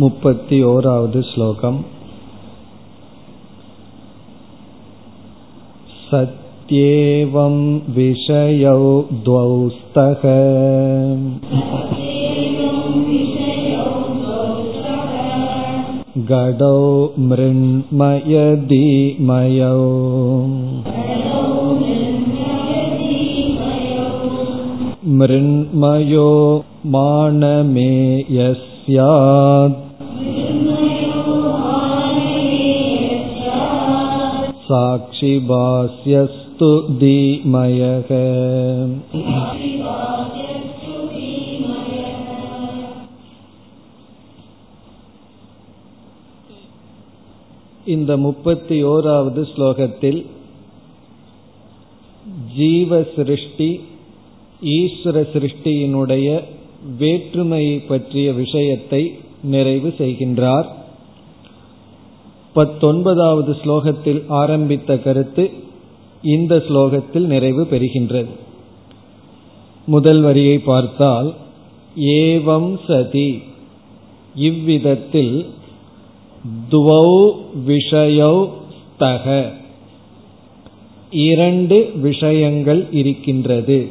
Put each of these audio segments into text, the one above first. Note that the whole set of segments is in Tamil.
मुपति ओरावद् श्लोकम् सत्येवं विषयौ द्वौ स्तः गडौ मृण्मयदीमयौ मृण्मयो मानमेयस् स्यात् साक्षिभास्यस्तु धीमयः இந்த முப்பத்தி ஓராவது ஸ்லோகத்தில் ஜீவ சிருஷ்டி ஈஸ்வர சிருஷ்டியினுடைய வேற்றுமையை பற்றிய விஷயத்தை நிறைவு செய்கின்றார். பத்தொன்பதாவது ஸ்லோகத்தில் ஆரம்பித்த கருத்து இந்த ஸ்லோகத்தில் நிறைவு பெறுகின்றது. முதல் வரியை பார்த்தால் ஏவம் சதி. இவ்விதத்தில் துவௌ விஷயௌ ஸ்தக. இரண்டு விஷயங்கள் இருக்கின்றது.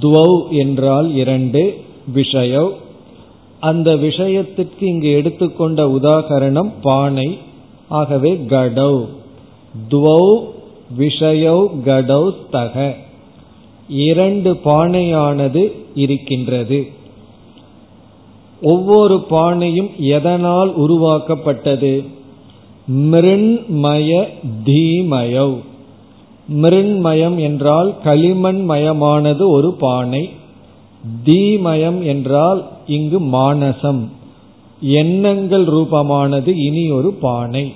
துவௌ என்றால் இரண்டு விஷயவ் அந்த விஷயத்திற்கு இங்கு எடுத்துக்கொண்ட உதாகரணம் பானை ஆகவே கடௌ. துவௌ விஷயௌ கடௌ தக. இரண்டு பானையானது இருக்கின்றது. ஒவ்வொரு பானையும் எதனால் உருவாக்கப்பட்டது? மிருண்மய தீமயவ் மிருண்மயம் என்றால் களிமண் மயமானது ஒரு பானை. தீமயம் என்றால் இங்கு மானசம். எண்ணங்கள் ரூபமானது இனி ஒரு பானை.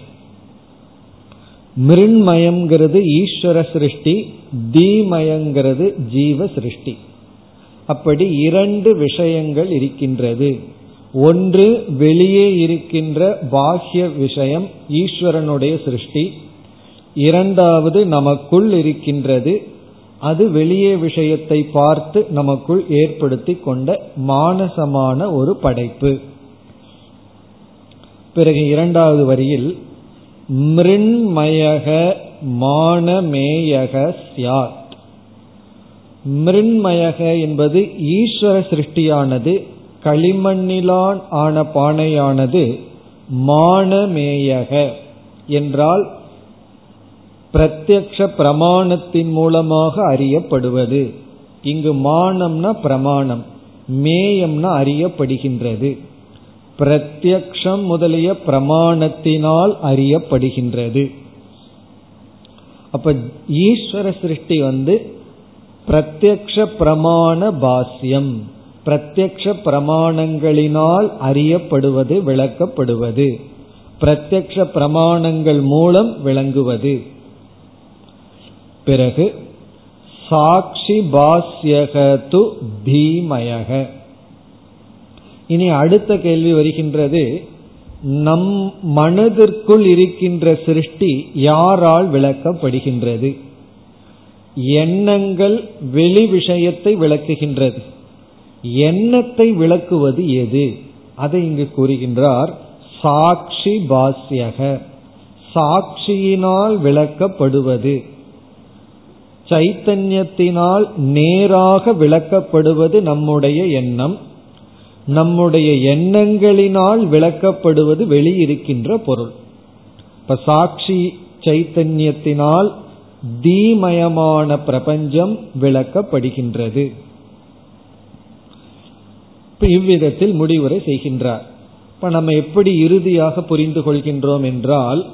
மிருண்மயம்ங்கிறது ஈஸ்வர சிருஷ்டி தீமயங்கிறது ஜீவ சிருஷ்டி. அப்படி இரண்டு விஷயங்கள் இருக்கின்றது. ஒன்று வெளியே இருக்கின்ற பாஹ்ய விஷயம் ஈஸ்வரனுடைய சிருஷ்டி. இரண்டாவது நமக்குள் இருக்கின்றது அது வெளியே விஷயத்தை பார்த்து நமக்குள் ஏற்படுத்தி கொண்ட மானசமான ஒரு படைப்பு. பிறகு இரண்டாவது வரியில் மிருண்மயக மானமேயக சியாத் மிருண்மயக என்பது ஈஸ்வர சிருஷ்டியானது களிமண்ணிலான் ஆன பானையானது மானமேயக என்றால் பிரத்யக்ஷ பிரமாணத்தின் மூலமாக அறியப்படுவது. இங்கு மானம்னா பிரமாணம் மேயம்னா அறியப்படுகின்றது. பிரத்யக்ஷம் முதலிய பிரமாணத்தினால் அறியப்படுகின்றது. அப்ப ஈஸ்வர சிருஷ்டி வந்து பிரத்யக்ஷ பிரமாண பாஸ்யம் பிரத்யக்ஷ பிரமாணங்களினால் அறியப்படுவது விளக்கப்படுவது. பிரத்யக்ஷ பிரமாணங்கள் மூலம் விளங்குவது. பிறகு சாட்சி பாஸ்யகது பீமயக. இனி அடுத்த கேள்வி வருகின்றது நம் மனதிற்குள் இருக்கின்ற சிருஷ்டி யாரால் விளக்கப்படுகின்றது? எண்ணங்கள் வெளி விஷயத்தை விளக்குகின்றது. எண்ணத்தை விளக்குவது எது? அதை இங்கு கூறுகின்றார் சாட்சி பாஸ்யக சாட்சியினால் விளக்கப்படுவது. சைத்தன்யத்தினால் நேராக விளக்கப்படுவது நம்முடைய எண்ணம். நம்முடைய எண்ணங்களினால் விளக்கப்படுவது வெளியிருக்கின்ற பொருள். இப்ப சாட்சி சைத்தன்யத்தினால் தீமயமான பிரபஞ்சம் விளக்கப்படுகின்றது. இவ்விதத்தில் முடிவுரை செய்கின்றார். இப்ப நம்ம எப்படி இறுதியாக புரிந்து கொள்கின்றோம் என்றால்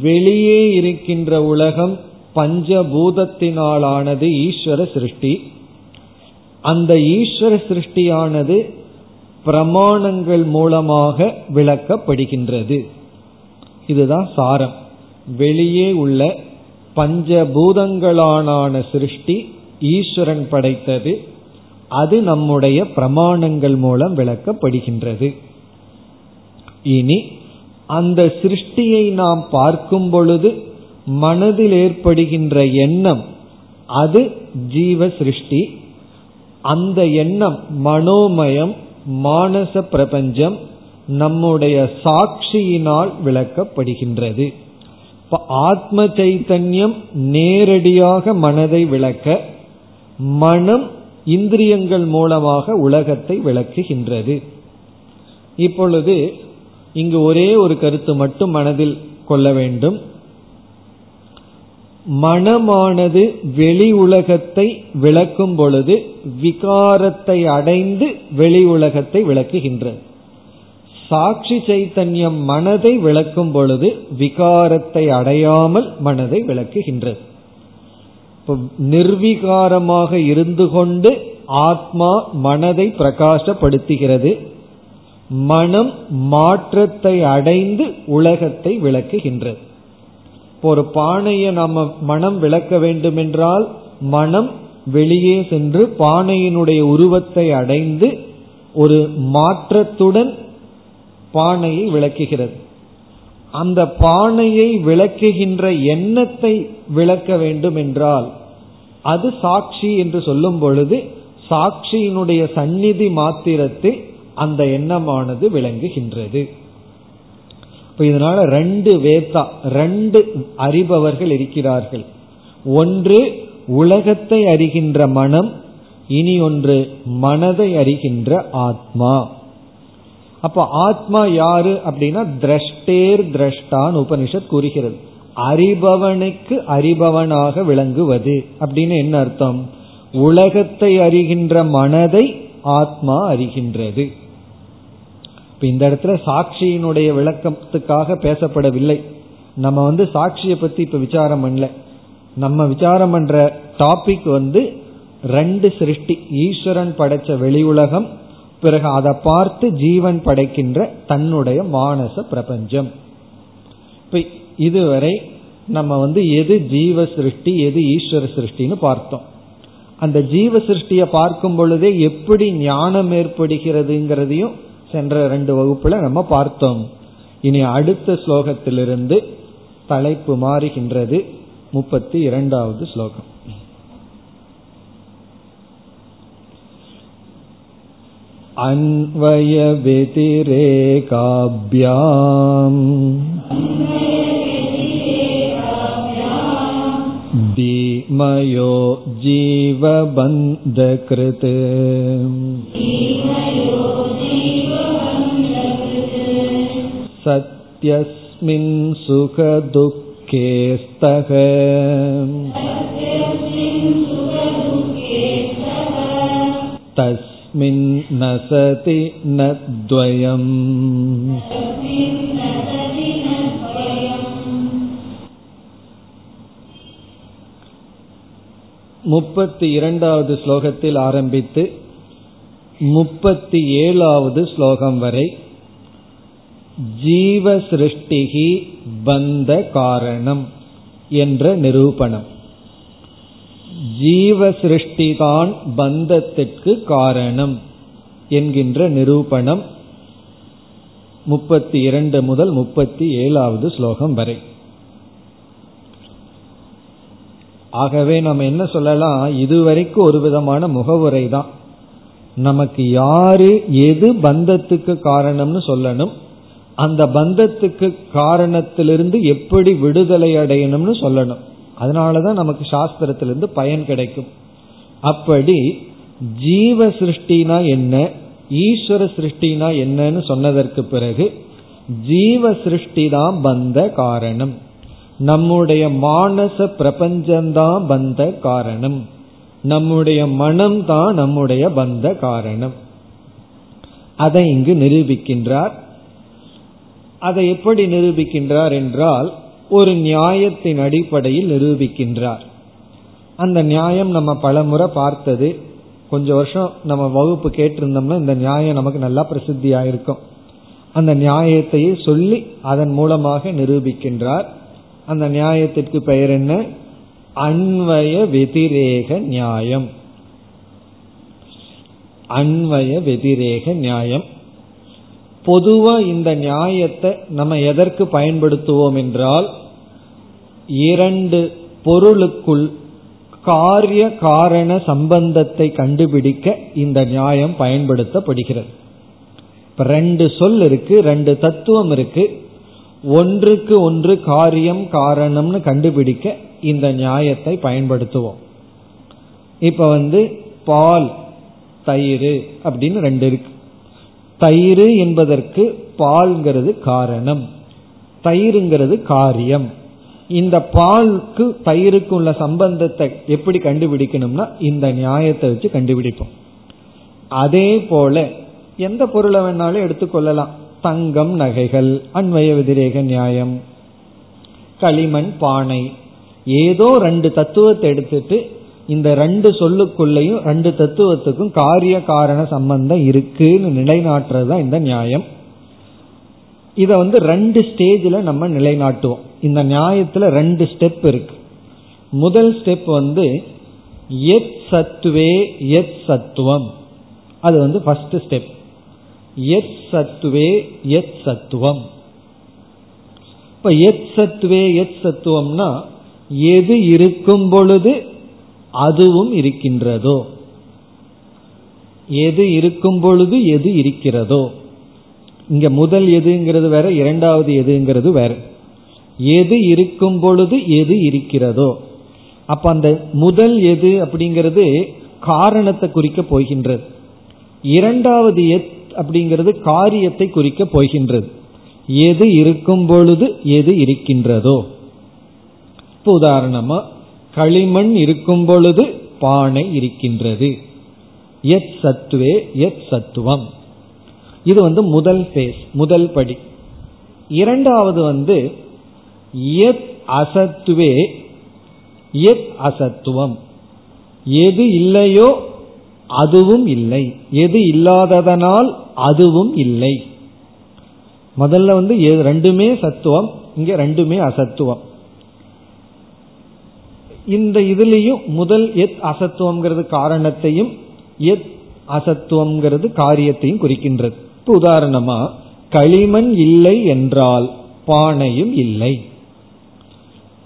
வெளியே இருக்கின்ற உலகம் பஞ்சபூதத்தினாலானது ஈஸ்வர சிருஷ்டி. அந்த ஈஸ்வர சிருஷ்டியானது பிரமாணங்கள் மூலமாக விளக்கப்படுகின்றது. இதுதான் சாரம். வெளியே உள்ள பஞ்சபூதங்களான சிருஷ்டி ஈஸ்வரன் படைத்தது. அது நம்முடைய பிரமாணங்கள் மூலம் விளக்கப்படுகின்றது. இனி அந்த சிருஷ்டியை நாம் பார்க்கும் பொழுது மனதில் ஏற்படுகின்ற எண்ணம் அது ஜீவ சிருஷ்டி அந்த எண்ணம் மனோமயம் மானச பிரபஞ்சம் நம்முடைய சாட்சியினால் விளக்கப்படுகின்றது. இப்ப ஆத்ம சைத்தன்யம் நேரடியாக மனதை விளக்க மனம் இந்திரியங்கள் மூலமாக உலகத்தை விளக்குகின்றது. இப்பொழுது இங்கு ஒரே ஒரு கருத்து மட்டும் மனதில் கொள்ள வேண்டும். மனமானது வெளி உலகத்தை விளக்கும் பொழுது விகாரத்தை அடைந்து வெளி உலகத்தை விளக்குகின்றது. சாட்சி சைத்தன்யம் மனதை விளக்கும் பொழுது விகாரத்தை அடையாமல் மனதை விளக்குகின்றது. நிர்விகாரமாக இருந்து கொண்டு ஆத்மா மனதை பிரகாசப்படுத்துகிறது. மனம் மாற்றத்தை அடைந்து உலகத்தை விளக்குகின்றது. ஒரு பானையை நம்ம மனம் விளக்க வேண்டுமென்றால் மனம் வெளியே சென்று பானையினுடைய உருவத்தை அடைந்து ஒரு மாற்றத்துடன் பானையை விளக்குகிறது. அந்த பானையை விளக்குகின்ற எண்ணத்தை விளக்க வேண்டும் என்றால் அது சாட்சி என்று சொல்லும் பொழுது சாட்சியினுடைய சந்நிதி மாத்திரத்தில் அந்த எண்ணமானது விளங்குகின்றது. இப்ப இதனால ரெண்டு வேத்தா ரெண்டு அறிபவர்கள் இருக்கிறார்கள். ஒன்று உலகத்தை அறிகின்ற மனம் இனி ஒன்று மனதை அறிகின்ற ஆத்மா. அப்ப ஆத்மா யாரு அப்படின்னா திரஷ்டேர் திரஷ்டான் உபனிஷத் கூறுகிறது. அறிபவனுக்கு அறிபவனாக விளங்குவது அப்படின்னு என்ன அர்த்தம்? உலகத்தை அறிகின்ற மனதை ஆத்மா அறிகின்றது. இப்ப இந்த இடத்துல சாட்சியினுடைய விளக்கத்துக்காக பேசப்படவில்லை. நம்ம வந்து சாட்சியை பத்தி இப்ப விசாரம் பண்ணல. நம்ம விசாரம் பண்ற டாபிக் வந்து ரெண்டு சிருஷ்டி. ஈஸ்வரன் படைச்ச வெளி உலகம் பிறகு அதை பார்த்து ஜீவன் படைக்கின்ற தன்னுடைய மானச பிரபஞ்சம். இப்ப இதுவரை நம்ம வந்து எது ஜீவ சிருஷ்டி எது ஈஸ்வர சிருஷ்டின்னு பார்த்தோம். அந்த ஜீவ சிருஷ்டியை பார்க்கும் பொழுதே எப்படி ஞானம் ஏற்படுகிறதுங்கிறதையும் சென்ற ரெண்டு வகுப்புல நம்ம பார்த்தோம் இனி அடுத்த ஸ்லோகத்திலிருந்து தலைப்பு மாறுகின்றது முப்பத்தி இரண்டாவது ஸ்லோகம் अन्वयव्यतिरेकाभ्याम् धीमयो जीवबन्धकृत् सत्यस्मिन् सुखदुःखे स्तः तस्मिन् न सति न द्वयम् முப்பத்தி இரண்டாவது ஸ்லோகத்தில் ஆரம்பித்து முப்பத்தி ஏழாவது ஸ்லோகம் வரை ஜீவ சிருஷ்டிகி பந்த காரணம் என்ற நிரூபணம். ஜீவ சிருஷ்டிதான் பந்தத்திற்கு காரணம் என்கின்ற நிரூபணம் முப்பத்தி இரண்டு முதல் முப்பத்தி ஏழாவது ஸ்லோகம் வரை. ஆகவே நம்ம என்ன சொல்லலாம்? இதுவரைக்கும் ஒரு விதமான முகவுரை தான் நமக்கு யாரு எது பந்தத்துக்கு காரணம்னு சொல்லணும்? அந்த பந்தத்துக்கு காரணத்திலிருந்து எப்படி விடுதலை அடையணும்னு சொல்லணும். அதனாலதான் நமக்கு சாஸ்திரத்திலிருந்து பயன் கிடைக்கும். அப்படி ஜீவ சிருஷ்டினா என்ன ஈஸ்வர சிருஷ்டினா என்னன்னு சொன்னதற்கு பிறகு ஜீவ சிருஷ்டி தான் பந்த காரணம். நம்முடைய மானச பிரபஞ்சம்தான் பந்த காரணம். நம்முடைய மனம் தான் நம்முடைய பந்த காரணம். அதை இங்கு நிரூபிக்கின்றார் அதை எப்படி நிரூபிக்கின்றார் என்றால் ஒரு நியாயத்தின் அடிப்படையில் நிரூபிக்கின்றார். அந்த நியாயம் நம்ம பலமுறை பார்த்தது. கொஞ்சம் வருஷம் நம்ம வகுப்பு கேட்டிருந்தோம்னா இந்த நியாயம் நமக்கு நல்லா பிரசித்தி ஆயிருக்கும் அந்த நியாயத்தையே சொல்லி அதன் மூலமாக நிரூபிக்கின்றார். அந்த நியாயத்திற்கு பெயர் என்ன? அன்வய வெதிரேக நியாயம். அன்வய வெதிரேக நியாயம். பொதுவா இந்த நியாயத்தை நம்ம எதற்கு பயன்படுத்துவோம் என்றால் இரண்டு பொருளுக்குள் காரிய காரண சம்பந்தத்தை கண்டுபிடிக்க இந்த நியாயம் பயன்படுத்தப்படுகிறது. இப்ப ரெண்டு சொல் இருக்கு ரெண்டு தத்துவம் இருக்கு. ஒன்றுக்கு ஒன்று காரியம் காரணம்னு கண்டுபிடிக்க இந்த நியாயத்தை பயன்படுத்துவோம். இப்ப வந்து பால் தயிர் அப்படின்னு ரெண்டு இருக்கு. தயிர் என்பதற்கு பால்ங்கிறது காரணம். தயிருங்கிறது காரியம். இந்த பாலுக்கு தயிருக்கு உள்ள சம்பந்தத்தை எப்படி கண்டுபிடிக்கணும்னா இந்த நியாயத்தை வச்சு கண்டுபிடிப்போம். அதே போல எந்த பொருளை வேணாலும் எடுத்துக்கொள்ளலாம் தங்கம் நகைகள் அன்வய விதிரேக நியாயம் களிமண் பானை ஏதோ ரெண்டு தத்துவத்தை எடுத்துட்டு இந்த ரெண்டு சொல்லுக்குள்ளேயும் ரெண்டு தத்துவத்துக்கும் காரிய காரண சம்பந்தம் இருக்குன்னு நிலைநாட்டுறது தான் இந்த நியாயம். இத வந்து ரெண்டு ஸ்டேஜில் நம்ம நிலைநாட்டுவோம். இந்த நியாயத்துல ரெண்டு ஸ்டெப் இருக்கு. முதல் ஸ்டெப் வந்து எத் சத்துவே எத் சத்துவம். அது வந்து ஃபர்ஸ்ட் ஸ்டெப் எத் சத்துவே எத் சத்துவம். இப்ப எத் சத்துவே எத் சத்துவம்னா எது இருக்கும் பொழுது அதுவும் இருக்கின்றதோ? எது இருக்கும் பொழுது எது இருக்கிறதோ? இங்க முதல் எதுங்கிறது வேற இரண்டாவது எதுங்கிறது வேற. எது இருக்கும் பொழுது எது இருக்கிறதோ? அப்ப அந்த முதல் எது அப்படிங்கிறது காரணத்தை குறிக்க போகின்றது. இரண்டாவது எத் அப்படிங்கிறது காரியத்தை குறிக்க போகின்றது. எது இருக்கும் பொழுது எது இருக்கின்றதோ? இப்போ உதாரணமா களிமண் இருக்கும் பொழுது பானை இருக்கின்றது. எத் சத்துவே எத் சத்துவம். இது வந்து முதல் பேஸ் முதல் படி. இரண்டாவது வந்து எத் அசத்துவே எத் அசத்துவம். எது இல்லையோ அதுவும் இல்லை. எது இல்லாததனால் அதுவும் இல்லை. முதல்ல வந்து ரெண்டுமே சத்துவம் இங்க ரெண்டுமே அசத்துவம். இந்த இதுலேயும் முதல் எத் அசத்துவம்ங்கிறது காரணத்தையும் எத் அசத்துவம்ங்கிறது காரியத்தையும் குறிக்கின்றது. இப்போ உதாரணமா களிமண் இல்லை என்றால் பானையும் இல்லை.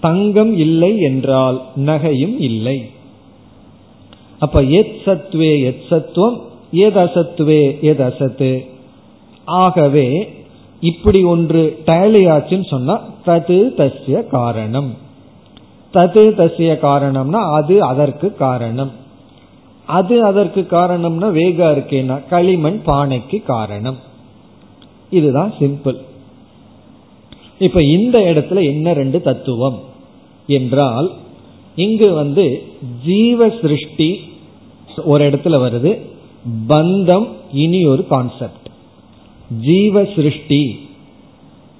தங்கம் இல்லை என்றால் நகையும் இல்லை. அப்ப எத் சத்துவே எத் சத்துவம் ஏத் அசத்துவே ஏத் அசத்து. ஆகவே இப்படி ஒன்று டேலி ஆச்சுன்னு சொன்னா தது தஸ்ய காரணம். தது தசிய காரணம்னா அது அதற்கு காரணம். அது அதற்கு காரணம்னா வேகா இருக்கேன்னா களிமண் பானைக்கு காரணம். இதுதான் சிம்பிள். இப்ப இந்த இடத்துல என்ன ரெண்டு தத்துவம்? என்றால் இங்கு வந்து ஜீவ சிருஷ்டி ஒரு இடத்துல வருது. பந்தம் இனி ஒரு கான்செப்ட் ஜீவ சிருஷ்டி.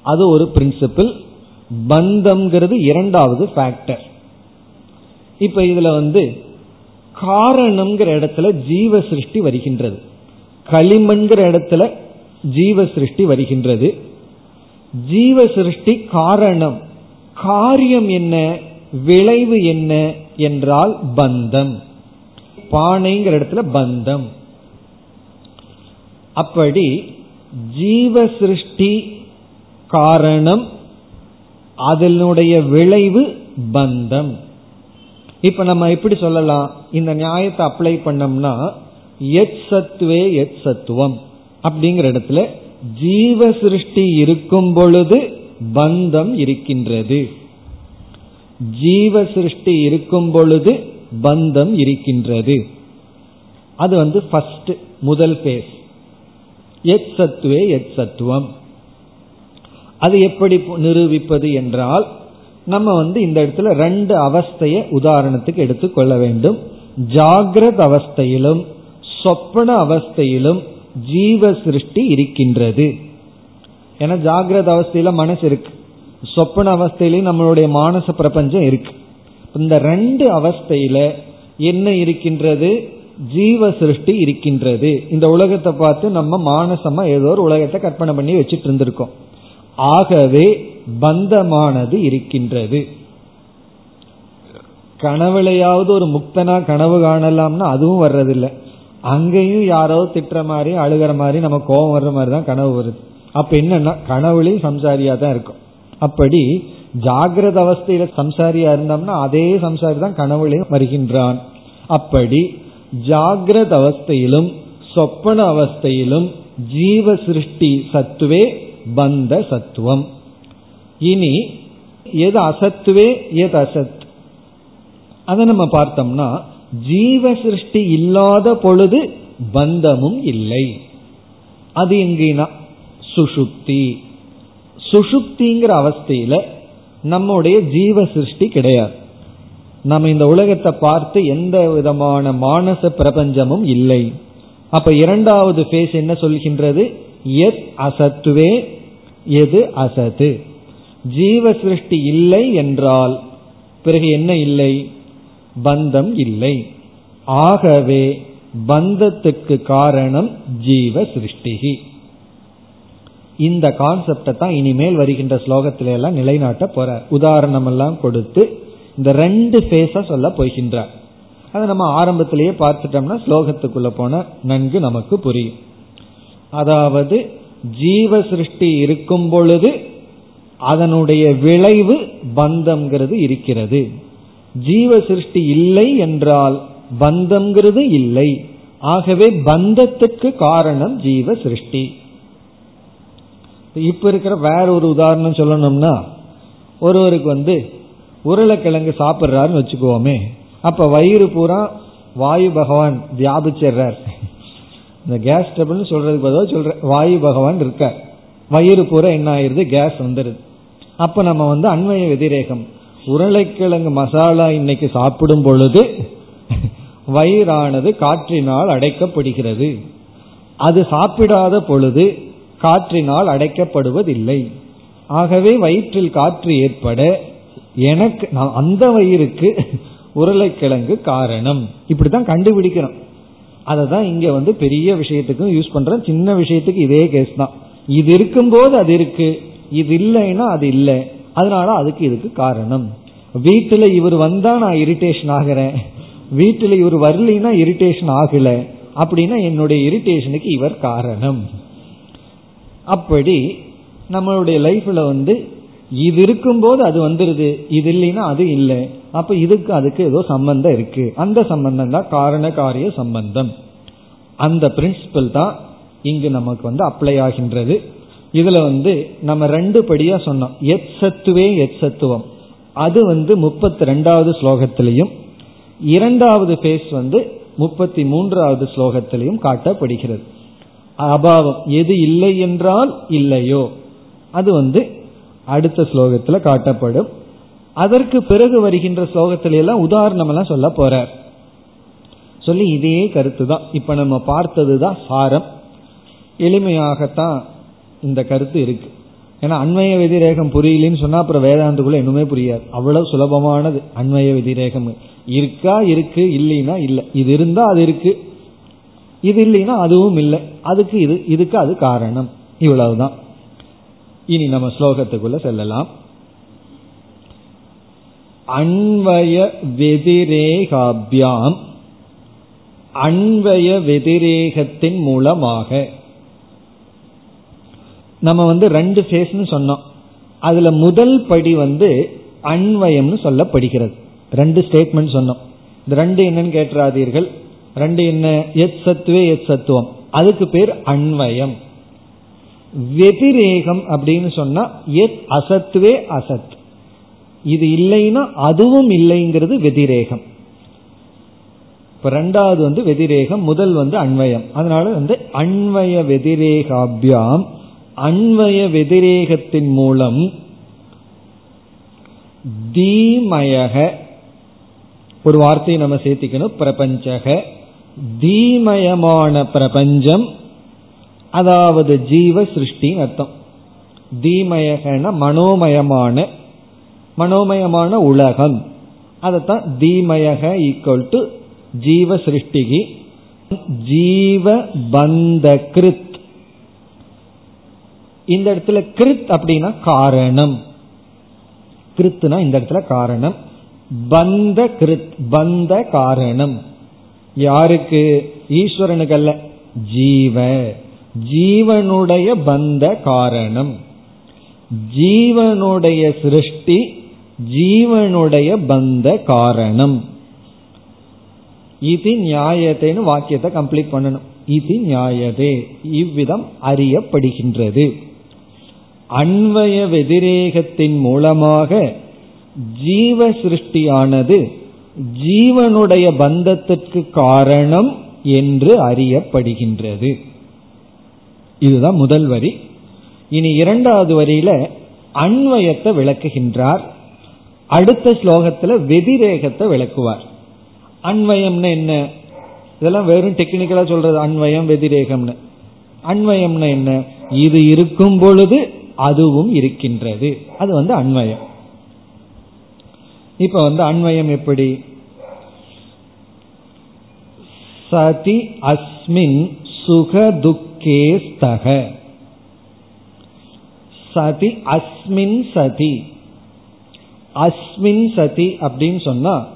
அது ஒரு பிரின்சிபிள் பந்தம்ங்கிறது இரண்டாவது ஃபேக்டர் இப்ப இதுல வந்து காரணம்ங்கிற இடத்துல ஜீவ சிருஷ்டி வருகின்றது. களிமண்கிற இடத்துல ஜீவ சிருஷ்டி வருகின்றது. ஜீவ சிருஷ்டி காரணம் காரியம் என்ன விளைவு என்ன என்றால் பந்தம். பானைங்கிற இடத்துல பந்தம். அப்படி ஜீவ சிருஷ்டி காரணம் அதனுடைய விளைவு பந்தம். இப்ப நம்ம எப்படி சொல்லலாம்? இந்த நியாயத்தை அப்ளை பண்ணோம்னா எத் சத்துவே எத் சத்துவம் அப்படிங்கிற இடத்துல ஜீவ சிருஷ்டி இருக்கும் பொழுது பந்தம் இருக்கின்றது. ஜீவ சிருஷ்டி இருக்கும் பொழுது பந்தம் இருக்கின்றது. அது வந்து ஃபர்ஸ்ட் முதல் பேஸ் எத் சத்துவே எத் சத்துவம். அது எப்படி நிரூபிப்பது என்றால் நம்ம வந்து இந்த இடத்துல ரெண்டு அவஸ்தைய உதாரணத்துக்கு எடுத்துக்கொள்ள வேண்டும். ஜாகிரத அவஸ்தையிலும் சொப்பன அவஸ்தையிலும் ஜீவ சிருஷ்டி இருக்கின்றது. ஏன்னா ஜாகிரத அவஸ்தையில மனசு இருக்கு. சொப்பன அவஸ்தையிலையும் நம்மளுடைய மானச பிரபஞ்சம் இருக்கு. இந்த ரெண்டு அவஸ்தையில என்ன இருக்கின்றது? ஜீவ சிருஷ்டி இருக்கின்றது. இந்த உலகத்தை பார்த்து நம்ம மானசமா ஏதோ ஒரு உலகத்தை கற்பனை பண்ணி வச்சுட்டு இருந்திருக்கோம். ஆகவே பந்தமானது இருக்கின்றது. கனவுலையாவது ஒரு முக்தனா கனவு காணலாம்னா அதுவும் வர்றதில்லை. அங்கேயும் யாரோ திட்டுற மாதிரி அழுகிற மாதிரி நம்ம கோபம் வர்ற மாதிரி தான் கனவு வருது. அப்ப என்னன்னா கனவுலையும் சம்சாரியா தான் இருக்கும். அப்படி ஜாகிரத அவஸ்தையில சம்சாரியா இருந்தோம்னா அதே சம்சாரி தான் கனவுலையும் வருகின்றான். அப்படி ஜாகிரத அவஸ்தையிலும் சொப்பன அவஸ்தையிலும் ஜீவ சிருஷ்டி சத்துவே பந்த சத்துவம். இனி எது அசத்துவே எது அசத்? அதை நம்ம பார்த்தோம்னா ஜீவ சிருஷ்டி இல்லாத பொழுது பந்தமும் இல்லை. அது எங்கினா? சுஷுப்தி சுஷுப்திங்கிற அவஸ்தையில நம்முடைய ஜீவ சிருஷ்டி கிடையாது. நம்ம இந்த உலகத்தை பார்த்து எந்த விதமான மானச பிரபஞ்சமும் இல்லை. அப்ப இரண்டாவது பேஸ் என்ன சொல்கின்றது? எத் அசத்துவே எது அசது? ஜீவ சிருஷ்டி இல்லை என்றால் பிறகு என்ன இல்லை? பந்தம் இல்லை. ஆகவே பந்தத்துக்கு காரணம் ஜீவ சிருஷ்டிகி இந்த கான்செப்டை தான் இனிமேல் வருகின்ற ஸ்லோகத்தில எல்லாம் நிலைநாட்ட போற. உதாரணம் எல்லாம் கொடுத்து இந்த ரெண்டு பேஸ சொல்ல போகின்றார். அதை நம்ம ஆரம்பத்திலேயே பார்த்துட்டோம்னா ஸ்லோகத்துக்குள்ள போன நன்கு நமக்கு புரியும். அதாவது ஜீவ சிருஷ்டி இருக்கும் பொழுது அதனுடைய விளைவு பந்தம்ங்கிறது இருக்கிறது. ஜீவ சிருஷ்டி இல்லை என்றால் பந்தம்ங்கிறது இல்லை. ஆகவே பந்தத்துக்கு காரணம் ஜீவ சிருஷ்டி இப்ப இருக்கிற வேற ஒரு உதாரணம் சொல்லணும்னா ஒருவருக்கு வந்து உருளைக்கிழங்கு சாப்பிட்றாருன்னு வச்சுக்கோமே. அப்ப வயிறு பூரா வாயு பகவான் வியாபிச்சிடுறார் இந்த கேஸ் ட்ரபிள்னு சொல்றதுக்கு பதிலாக சொல்ற வாயு பகவான் இருக்க வயிறு பூரா என்ன ஆயிருது? கேஸ் வந்துடுது அப்ப நம்ம வந்து அண்மைய வெதிரேகம். உருளைக்கிழங்கு மசாலா இன்னைக்கு சாப்பிடும் பொழுது வயிறானது காற்றினால் அடைக்கப்படுகிறது. அது சாப்பிடாத பொழுது காற்றினால் அடைக்கப்படுவதில்லை. ஆகவே வயிற்றில் காற்று ஏற்பட எனக்கு அந்த வயிறுக்கு உருளைக்கிழங்கு காரணம். இப்படித்தான் கண்டுபிடிக்கிறோம். அதை தான் இங்க வந்து பெரிய விஷயத்துக்கும் யூஸ் பண்றோம் சின்ன விஷயத்துக்கு இதே கேஸ் தான். இது இருக்கும்போது அது இருக்கு இது இல்லைன்னா அது இல்லை. அதனால அதுக்கு இதுக்கு காரணம். வீட்டுல இவர் வந்தா நான் இரிட்டேஷன் ஆகிறேன். வீட்டுல இவர் வரலினா இரிட்டேஷன் ஆகல. அப்படின்னா என்னுடைய இரிட்டேஷனுக்கு இவர் காரணம். அப்படி நம்மளுடைய லைஃப்ல வந்து இது இருக்கும்போது அது வந்துருது. இது இல்லைன்னா அது இல்லை. அப்ப இதுக்கு அதுக்கு ஏதோ சம்பந்தம் இருக்கு. அந்த சம்பந்தம் தான் காரண காரிய சம்பந்தம். அந்த பிரின்சிபல் தான் இங்கு நமக்கு வந்து அப்ளை ஆகின்றது. இதுல வந்து நம்ம ரெண்டு படியா சொன்னோம். எத் சத்துவே எத் சத்துவம். அது வந்து முப்பத்தி ரெண்டாவது ஸ்லோகத்திலையும் இரண்டாவது பேஸ் வந்து முப்பத்தி மூன்றாவது ஸ்லோகத்திலையும் காட்டப்படுகிறது. அபாவம். எது இல்லை என்றால் இல்லையோ? அது வந்து அடுத்த ஸ்லோகத்தில் காட்டப்படும். அதற்கு பிறகு வருகின்ற ஸ்லோகத்தில எல்லாம் உதாரணம் எல்லாம் சொல்ல போறார். சொல்லி இதே கருத்து தான் இப்ப நம்ம பார்த்தது தான் சாரம். எளிமையாகத்தான் இந்த கருத்து இருக்கு. ஏன்னா அண்மைய விதிரேகம் புரியலன்னு சொன்னா அப்புறம் வேதாந்துக்குள்ள இன்னுமே புரியாது. அவ்வளவு சுலபமானது அண்மைய விதிரேகம். இருக்கா இருக்கு இல்லைன்னா இல்லை. இது இருந்தா அது இருக்கு. இது இல்லைன்னா அதுவும் இல்லை. அதுக்கு இது இதுக்கு அது காரணம். இவ்வளவுதான். இனி நம்ம ஸ்லோகத்துக்குள்ள செல்லலாம். அன்வய வெதிரேகாபியாம். அன்வய வெதிரேகத்தின் மூலமாக. நம்ம வந்து ரெண்டு ஃபேஸ்னு சொன்னோம். அதுல முதல் படி வந்து அன்வயம்னு சொல்லப்படுகிறது. ரெண்டு ஸ்டேட்மெண்ட் சொன்னோம். இந்த ரெண்டு என்னன்னு கேட்டுறாதீர்கள் ரெண்டு என்ன? எத் சத்துவே எத் சத்துவம். அதுக்கு பேர் அன்வயம். வெதிரேகம் அப்படின்னு சொன்னா எத் அசத்துவே அசத். இது இல்லைன்னா அதுவும் இல்லைங்கிறது வெதிரேகம். இப்ப ரெண்டாவது வந்து வெதிரேகம் முதல் வந்து அன்வயம் அதனால வந்து அன்வய வெதிரேகாபியாம் அன்வய வெதிரேகத்தின் மூலம் தீமயக ஒரு வார்த்தையை நம்ம சேர்த்திக்கணும் பிரபஞ்சக தீமயமான பிரபஞ்சம் அதாவது ஜீவ சிருஷ்டின்னு அர்த்தம். தீமயகன மனோமயமான மனோமயமான உலகம். அதைத்தான் தீமயக ஈக்குவல் டு ஜீவ சிருஷ்டிகி. ஜீவ பந்த கிருத். இந்த இடத்துல கிருத் அப்படின்னா காரணம். கிருத்துனா இந்த இடத்துல காரணம். பந்த கிருத் பந்த காரணம். யாருக்கு? ஈஸ்வரனுக்கு அல்ல ஜீவ. ஜீவனுடைய பந்த காரணம். ஜீவனுடைய சிருஷ்டி ஜீவனுடைய பந்த காரணம். இது நியாயத்தைன்னு வாக்கியத்தை கம்ப்ளீட் பண்ணணும். இது நியாயதே இவ்விதம் அறியப்படுகின்றது. அன்வய வெதிரேகத்தின் மூலமாக ஜீவ சிருஷ்டியானது ஜீவனுடைய பந்தத்திற்கு காரணம் என்று அறியப்படுகின்றது. இதுதான் முதல் வரி. இனி இரண்டாவது வரியில அன்வயத்தை விளக்குகின்றார். அடுத்த ஸ்லோகத்துல வெதிரேகத்தை விளக்குவார். அன்வயம்னு என்ன? இதெல்லாம் வெறும் டெக்னிக்கலா சொல்றது அன்வயம் வெதிரேகம்னு. அன்வயம்னு என்ன? இது இருக்கும் பொழுது அதுவும் இருக்கின்றது. அது வந்து அன்வயம் இப்ப வந்து அன்வயம் எப்படி? சதி அஸ்மின் சுக துக்க ஸ்தக சதி அஸ்மின் சதி. அஸ்மின் சதி அப்படின்னு சொன்னா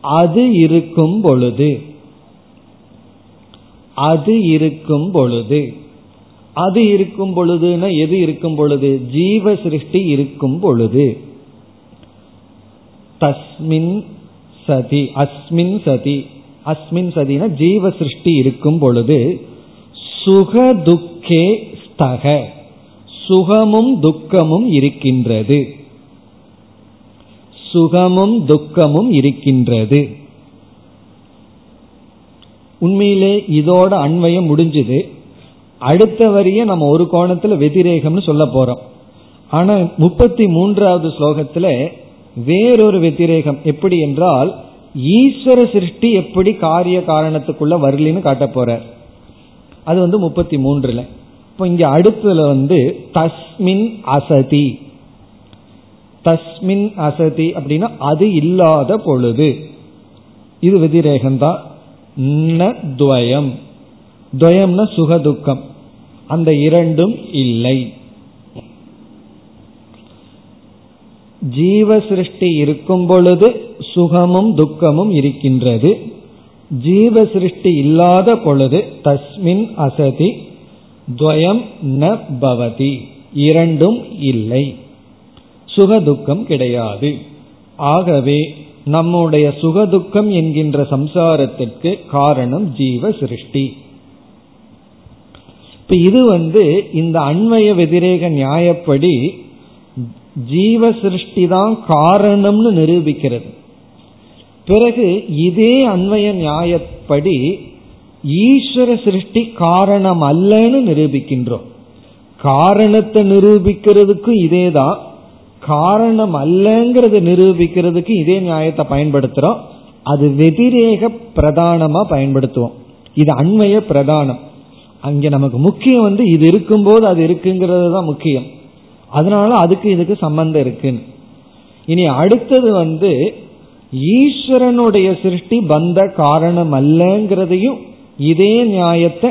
அது இருக்கும் பொழுது. அது இருக்கும் பொழுது. அது இருக்கும் பொழுதுன்னா எது இருக்கும் பொழுது? ஜீவ சிருஷ்டி இருக்கும் பொழுது. தஸ்மின் சதி அஸ்மின் சதி. அஸ்மின் சதினா ஜீவ சிருஷ்டி இருக்கும் பொழுது. சுக துக்கே ஸ்தக. சுகமும் துக்கமும் இருக்கின்றது. சுகமும் துக்கமும் இருக்கின்றது. உண்மையிலே இதோட அன்வயம் முடிஞ்சது. அடுத்த வரிய நம்ம ஒரு கோணத்துல வெதிரேகம்னு சொல்ல போறோம். ஆனா முப்பத்தி மூன்றாவது ஸ்லோகத்துல வேறொரு வெத்திரேகம் எப்படி என்றால் ஈஸ்வர சிருஷ்டி எப்படி காரிய காரணத்துக்குள்ள வரலின்னு காட்ட போறார். அது வந்து முப்பத்தி மூன்றுல. இப்போ இங்க அடுத்ததுல வந்து தஸ்மின் அசதி. தஸ்மின் அசதி அப்படின்னா அது இல்லாத பொழுது. இது வெதிரேகம்தான் துவயம். துவயம்னா சுகதுக்கம். அந்த இரண்டும் இல்லை. ஜீவ சிருஷ்டி இருக்கும் பொழுது சுகமும் துக்கமும் இருக்கின்றது. ஜீவ சிருஷ்டி இல்லாத பொழுது தஸ்மின் அசதி துவயம் ந பவதி. இரண்டும் இல்லை. சுகதுக்கம் கிடையாது. ஆகவே நம்முடைய சுகதுக்கம் என்கின்ற சம்சாரத்திற்கு காரணம் ஜீவ சிருஷ்டி இப்ப இது வந்து இந்த அண்மைய வெதிரேக நியாயப்படி ஜீவ சிருஷ்டி தான் காரணம்னு நிரூபிக்கிறது. பிறகு இதே அன்வய நியாயப்படி ஈஸ்வர சிருஷ்டி காரணம் அல்லன்னு நிரூபிக்கின்றோம். காரணத்தை நிரூபிக்கிறதுக்கும் இதே தான் காரணம் அல்லங்கிறத நிரூபிக்கிறதுக்கு இதே நியாயத்தை பயன்படுத்துறோம். அது வெதிரேக பிரதானமா பயன்படுத்துவோம். இது அண்மைய பிரதானம். அங்க நமக்கு முக்கியம் வந்து இது இருக்கும்போது அது இருக்குங்கிறது தான் முக்கியம். அதனால அதுக்கு இதுக்கு சம்பந்தம் இருக்குன்னு. இனி அடுத்தது வந்து ஈஸ்வரனுடைய சிருஷ்டி பந்த காரணம் அல்லங்கிறதையும் இதே நியாயத்தை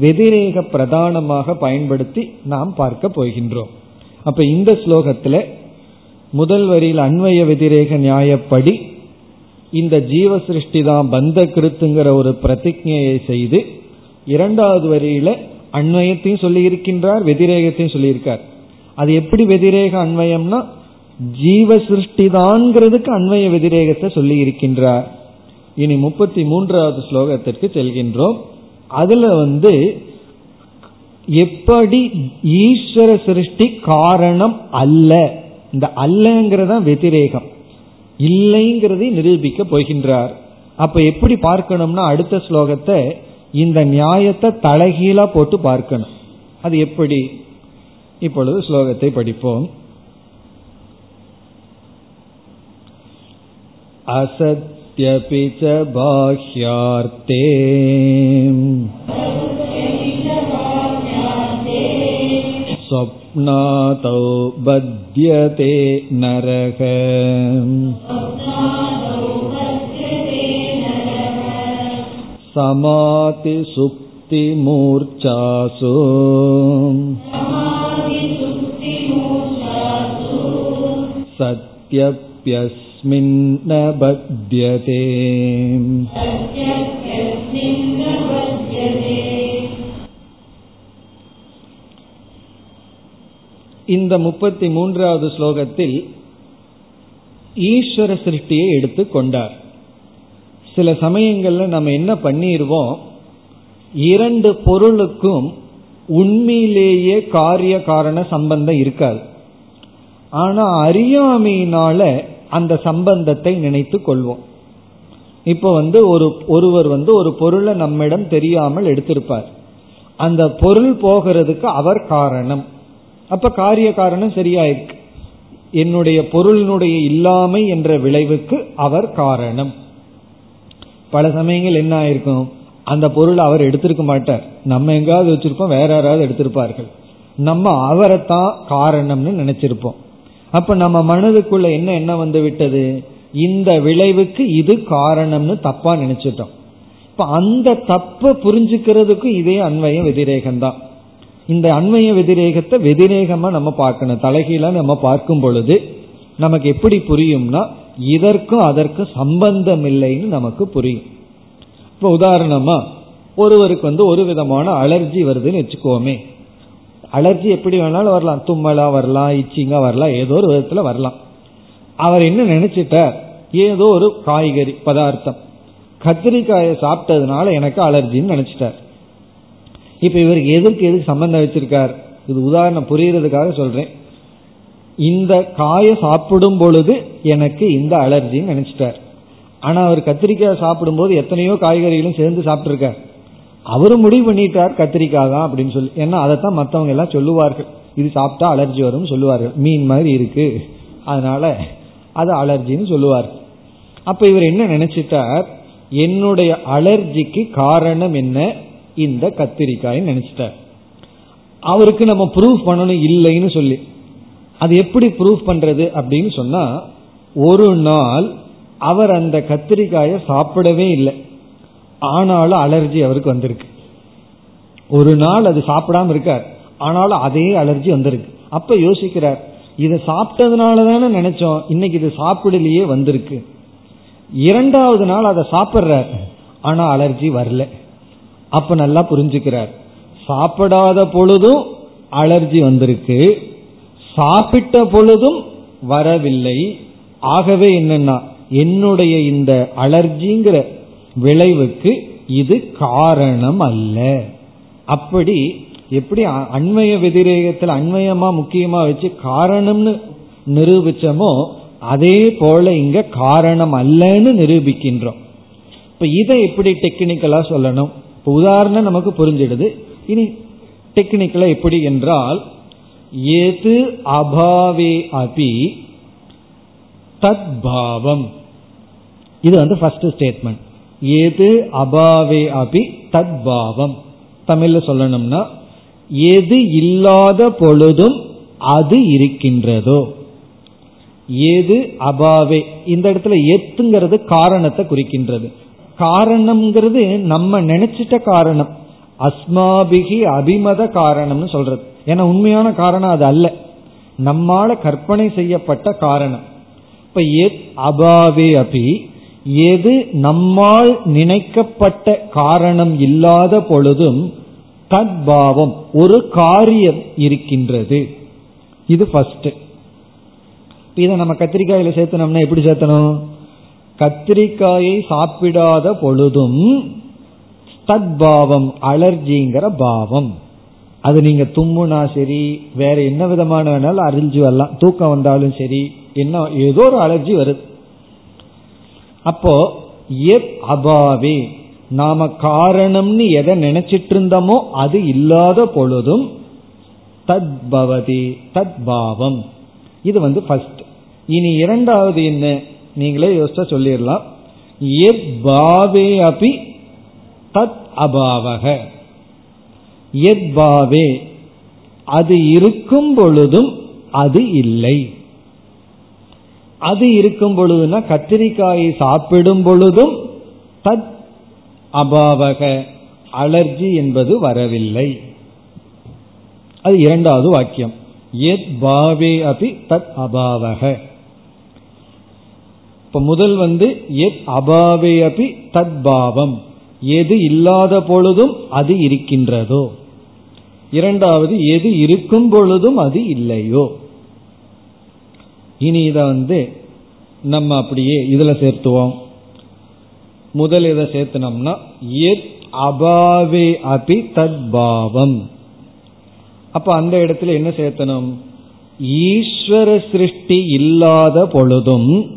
வெதிரேக பிரதானமாக பயன்படுத்தி நாம் பார்க்க போகின்றோம். அப்ப இந்த ஸ்லோகத்துல முதல் வரியில் அன்வய வெதிரேக நியாயப்படி இந்த ஜீவ சிருஷ்டி தான் பந்த கிருத்துங்கிற ஒரு பிரதிஜையை செய்து இரண்டாவது வரியில அன்வயத்தையும் சொல்லி இருக்கின்றார் வெதிரேகத்தையும் சொல்லியிருக்கார். அது எப்படி வெதிரேக அன்வயம்னா ஜீவ சிருஷ்டிதான்ங்கிறதுக்கு அன்வய வெதிரேகத்தை சொல்லி இருக்கின்றார் இனி முப்பத்தி மூன்றாவது ஸ்லோகத்திற்கு செல்கின்றோம். அதுல வந்து எப்படி ஈஸ்வர சிருஷ்டி காரணம் அல்ல. இந்த அல்லங்கிறத வெதிரேகம். இல்லைங்கிறதை நிரூபிக்க போகின்றார். அப்ப எப்படி பார்க்கணும்னா அடுத்த ஸ்லோகத்தை இந்த நியாயத்தை தலைகீழா போட்டு பார்க்கணும். அது எப்படி? இப்பொழுது ஸ்லோகத்தை படிப்போம். असत्यपि च बाह्यार्ते स्वप्नातौ बध्यते नरः समातिसुप्तिमूर्च्छासु सत्यप्यस्मिन्न बध्यते இந்த முப்பத்தி மூன்றாவது ஸ்லோகத்தில் ஈஸ்வர சிருஷ்டியை எடுத்து கொண்டார் சில சமயங்கள்ல நம்ம என்ன பண்ணிடுவோம் இரண்டு பொருளுக்கும் உண்மையிலேயே காரிய காரண சம்பந்தம் இருக்காது ஆனா அறியாமையினால அந்த சம்பந்தத்தை நினைத்து கொள்வோம். இப்போ வந்து ஒரு ஒருவர் வந்து ஒரு பொருளை நம்மிடம் தெரியாமல் எடுத்திருப்பார். அந்த பொருள் போகிறதுக்கு அவர் காரணம். அப்ப காரிய காரணம் சரியாயிருக்கு. என்னுடைய பொருளினுடைய இல்லாமை என்ற விளைவுக்கு அவர் காரணம். பல சமயங்கள் என்ன ஆயிருக்கும்? அந்த பொருள் அவர் எடுத்திருக்க மாட்டார். நம்ம எங்காவது வச்சிருப்போம் வேற யாராவது எடுத்திருப்பார்கள். நம்ம அவரைத்தான் காரணம்னு நினைச்சிருப்போம். அப்ப நம்ம மனதுக்குள்ள என்ன என்ன வந்து விட்டது? இந்த விளைவுக்கு இது காரணம்னு தப்பா நினைச்சிட்டோம். இப்ப அந்த தப்பை புரிஞ்சுக்கிறதுக்கும் இதே அன்வய வெதிரேகம் தான் இந்த அன்வய வெதிரேகத்தை வெதிரேகமா நம்ம பார்க்கணும். தலைகீழா நம்ம பார்க்கும் பொழுது நமக்கு எப்படி புரியும்னா இதற்கும் அதற்கும் சம்பந்தம் இல்லைன்னு நமக்கு புரியும். இப்ப உதாரணமா ஒருவருக்கு வந்து ஒரு விதமான அலர்ஜி வருதுன்னு வச்சுக்கோமே. அலர்ஜி எப்படி வேணாலும் வரலாம். தும்மலா வரலாம் இச்சிங்கா வரலாம் ஏதோ ஒரு விதத்துல வரலாம். அவர் என்ன நினைச்சிட்டார்? ஏதோ ஒரு காய்கறி பதார்த்தம். கத்திரிக்காயை சாப்பிட்டதுனால எனக்கு அலர்ஜின்னு நினைச்சிட்டார். இப்ப இவருக்கு எதுக்கு எதுக்கு சம்பந்தம் வச்சிருக்கார்? இது உதாரணம் புரியறதுக்காக சொல்றேன். இந்த காயை சாப்பிடும் பொழுது எனக்கு இந்த அலர்ஜின்னு நினைச்சிட்டார். ஆனா அவர் கத்திரிக்காய் சாப்பிடும்போது எத்தனையோ காய்கறிகளும் சேர்ந்து சாப்பிட்டுருக்கார். அவரு முடிவு பண்ணிட்டார் கத்திரிக்காய் தான் அப்படின்னு சொல்லி. ஏன்னா அதைத்தான் மற்றவங்க எல்லாம் சொல்லுவார்கள். இது சாப்பிட்டா அலர்ஜி வரும் சொல்லுவார்கள். மீன் மாதிரி இருக்கு. அதனால அது அலர்ஜின்னு சொல்லுவார்கள். அப்ப இவர் என்ன நினைச்சிட்டார்? என்னுடைய அலர்ஜிக்கு காரணம் என்ன? இந்த கத்திரிக்காய் நினைச்சிட்டார். அவருக்கு நம்ம ப்ரூஃப் பண்ணணும் இல்லைன்னு சொல்லி. அது எப்படி ப்ரூஃப் பண்றது அப்படின்னு சொன்னா ஒரு நாள் அவர் அந்த கத்திரிக்காயை சாப்பிடவே இல்லை. ஆனாலும் அலர்ஜி அவருக்கு வந்திருக்கு. ஒரு நாள் அது சாப்பிடாம இருக்கார். ஆனாலும் அதே அலர்ஜி வந்திருக்கு. அப்ப யோசிக்கிறார் இதை சாப்பிட்டதுனால தானே நினைச்சோம் இன்னைக்கு இது சாப்பிடலையே வந்திருக்கு. இரண்டாவது நாள் அதை சாப்பிட்றார் ஆனா அலர்ஜி வரல. அப்ப நல்லா புரிஞ்சுக்கிறார் சாப்பிடாத பொழுதும் அலர்ஜி வந்திருக்கு சாப்பிட்ட பொழுதும் வரவில்லை. ஆகவே என்னன்னா என்னுடைய இந்த அலர்ஜிங்கிற விளைவுக்கு இது காரணம் அல்ல அப்படி எப்படி அண்மைய வெதிரேகத்தில் அண்மையமா முக்கியமா வச்சு காரணம்னு நிரூபிச்சோமோ அதே போல இங்க காரணம் அல்லன்னு நிரூபிக்கின்றோம். இப்ப இதை எப்படி டெக்னிக்கலா சொல்லணும்? இப்ப உதாரணம் நமக்கு புரிஞ்சிடுது. இனி டெக்னிக்கலா எப்படி என்றால் எது அபாவே அபி தத் பாவம். இது வந்து ஃபர்ஸ்ட் ஸ்டேட்மெண்ட் எது அபாவே அபி தத் பாவம் தமிழ்ல சொல்லணும்னா எது இல்லாத பொழுதும் அது இருக்கின்றதோ. ஏது அபாவே இந்த இடத்துல எத்துங்கிறது காரணத்தை குறிக்கின்றது. காரணம்ங்கிறது நம்ம நினைச்சிட்ட காரணம். அஸ்மாபிகி அபிமத காரணம்னு சொல்றது. ஏன்னா உண்மையான காரணம் அது அல்ல. நம்மால கற்பனை செய்யப்பட்ட காரணம். இப்ப எத் அபாவே அபி எது நம்மால் நினைக்கப்பட்ட காரணம் இல்லாத பொழுதும் தத்பாவம் ஒரு காரியம் இருக்கின்றது. இது ஃபர்ஸ்ட் இதை நம்ம கத்திரிக்காயில சேர்த்தனோம்னா எப்படி சேர்த்தணும்? கத்திரிக்காயை சாப்பிடாத பொழுதும் தத்பாவம் அலர்ஜிங்கிற பாவம். அது நீங்க தும்முனா சரி வேற என்ன விதமான வேணாலும் அரிஞ்சு வரலாம். தூக்கம் வந்தாலும் சரி என்ன ஏதோ ஒரு அலர்ஜி வருது. அப்போ எத் அபாவே நாம காரணம்னு எதை நினைச்சிட்டு இருந்தோமோ அது இல்லாத பொழுதும் தத் பவதி தத் பாவம். இது வந்து ஃபர்ஸ்ட் இனி இரண்டாவது என்ன? நீங்களே யோசிச்சா சொல்லிடலாம். எத் பாவே அபி தத் அபாவக. எத் பாவே அது இருக்கும் பொழுதும் அது இல்லை. அது இருக்கும் பொழுதுனா கத்திரிக்காயை சாப்பிடும் பொழுதும் தத் அபாவக அலர்ஜி என்பது வரவில்லை. அது இரண்டாவது வாக்கியம். எத் பாவே அபி தத் அபாவக. இப்ப முதல் வந்து எத் அபாவே அபி தத் பாவம். எது இல்லாத பொழுதும் அது இருக்கின்றதோ. இரண்டாவது எது இருக்கும் பொழுதும் அது இல்லையோ. இனி இதை வந்து நம்ம அப்படியே இதில் சேர்த்துவோம். முதல் இதை சேர்த்தனோம்னா எத் அபாவே அபி தத்பாவம் அப்ப அந்த இடத்துல என்ன சேர்த்தனும் ஈஸ்வர சிருஷ்டி இல்லாத பொழுதும்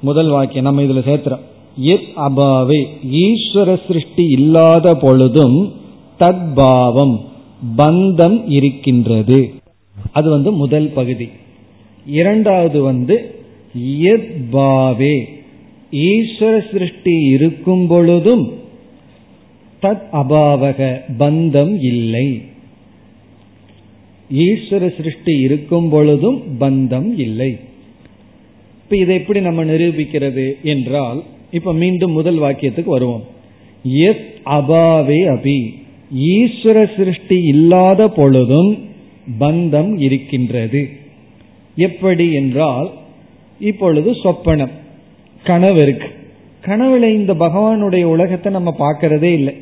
முதல் வாக்கியம் நம்ம இதுல சேர்த்துறோம். எத் அபாவே ஈஸ்வர சிருஷ்டி இல்லாத பொழுதும் தத்பாவம் பந்தம் இருக்கின்றது. அது வந்து முதல் பகுதி. இரண்டாவது வந்து எத் ஈஸ்வர சிருஷ்டி இருக்கும் பொழுதும் தத் அபாவக பந்தம் இல்லை. ஈஸ்வர சிருஷ்டி இருக்கும் பொழுதும் பந்தம் இல்லை. இப்ப இதை எப்படி நம்ம நிரூபிக்கிறது என்றால் இப்ப மீண்டும் முதல் வாக்கியத்துக்கு வருவோம். எஸ் அபாவே அபி. ஈஸ்வர சிருஷ்டி இல்லாத பொழுதும் பந்தம் இருக்கின்றது. எப்படி என்றால் இப்பொழுது சொப்பனம் கனவு இருக்கு. கனவுல இந்த பகவானுடைய உலகத்தை நம்ம பார்க்கறதே இல்லை.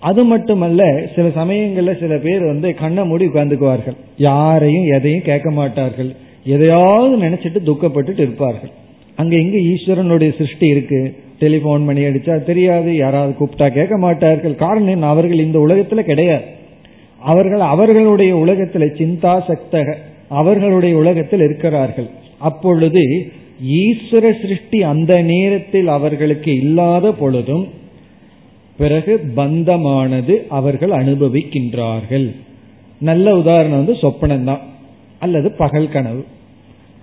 அது மட்டுமல்ல சில சமயங்கள்ல சில பேர் வந்து கண்ணை மூடி உட்கார்ந்துக்குவார்கள். யாரையும் எதையும் கேட்க மாட்டார்கள். எதையாவது நினைச்சிட்டு துக்கப்பட்டுட்டு இருப்பார்கள். அங்க எங்க ஈஸ்வரனுடைய சிருஷ்டி இருக்கு? டெலிபோன் பண்ணி அடிச்சா தெரியாது யாராவது கூப்பிட்டா கேட்க மாட்டார்கள். காரணம் அவர்கள் இந்த உலகத்துல கிடையாது. அவர்கள் அவர்களுடைய உலகத்துல சிந்தா சக்தக அவர்களுடைய உலகத்தில் இருக்கிறார்கள். அப்பொழுது ஈஸ்வர சிருஷ்டி அந்த நேரத்தில் அவர்களுக்கு இல்லாத பொழுதும் பிறகு பந்தமானது அவர்கள் அனுபவிக்கின்றார்கள். நல்ல உதாரணம் வந்து சொப்பனம்தான். அல்லது பகல் கனவு.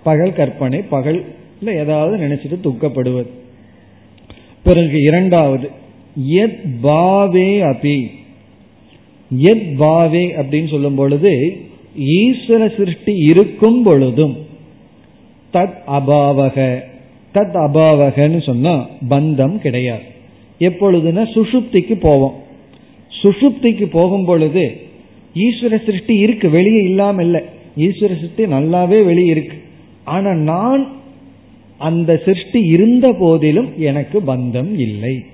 பகல் கற்பனை பகல் ஏதாவது நினைச்சிட்டு துக்கப்படுவது. பிறகு இரண்டாவது எத் பாவே அபி. எத் பாவே அப்படின்னு சொல்லும் பொழுது ஈஸ்வர சிருஷ்டி இருக்கும் பொழுதும் தத் அபாவக தத் அபாவகன்னு சொன்னா பந்தம் கிடையாது. எப்பொழுதுனா சுஷுப்திக்கு போவோம். சுஷுப்திக்கு போகும் பொழுது ஈஸ்வர சிருஷ்டி இருக்கு வெளியே இல்லாம இல்லை. ஈஸ்வர சிருஷ்டி நல்லாவே வெளியே இருக்கு. ஆனா நான் அந்த சிருஷ்டி இருந்த போதிலும் எனக்கு பந்தம் இல்லை.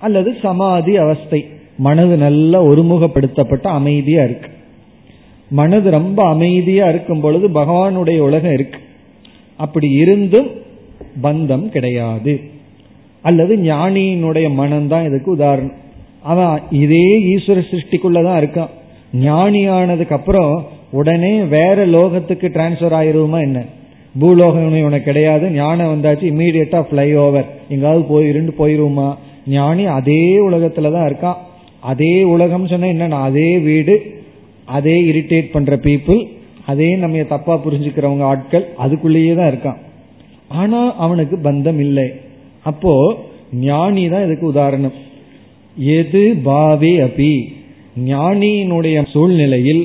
அல்லது சமாதி அவஸ்தை மனது நல்லா ஒருமுகப்படுத்தப்பட்ட அமைதியா இருக்கு. மனது ரொம்ப அமைதியா இருக்கும் பொழுது பகவானுடைய உலகம் இருக்கு. அப்படி இருந்தும் பந்தம் கிடையாது. அல்லது ஞானியினுடைய மனம்தான் இதுக்கு உதாரணம். அவன் இதே ஈஸ்வர சிருஷ்டிக்குள்ளதான் இருக்கான். ஞானியானதுக்கு அப்புறம் உடனே வேற லோகத்துக்கு டிரான்ஸ்ஃபர் ஆயிருமா என்ன? பூலோகம் உனக்கு கிடையாது. ஞானம் வந்தாச்சு இம்மீடியட்டா பிளை ஓவர் எங்காவது போயிருந்து போயிருமா ஞானி அதே உலகத்துல தான் இருக்கான். அதே உலகம் சொன்னா என்னன்னா அதே வீடு அதே இரிட்டேட் பண்ற பீப்புள் அதே நம்ம தப்பா புரிஞ்சுக்கிறவங்க ஆட்கள் அதுக்குள்ளேயே தான் இருக்கான். ஆனா அவனுக்கு பந்தம் இல்லை. அப்போ ஞானி தான் இதுக்கு உதாரணம். எது பாவே அபி? ஞானியினுடைய சூழ்நிலையில்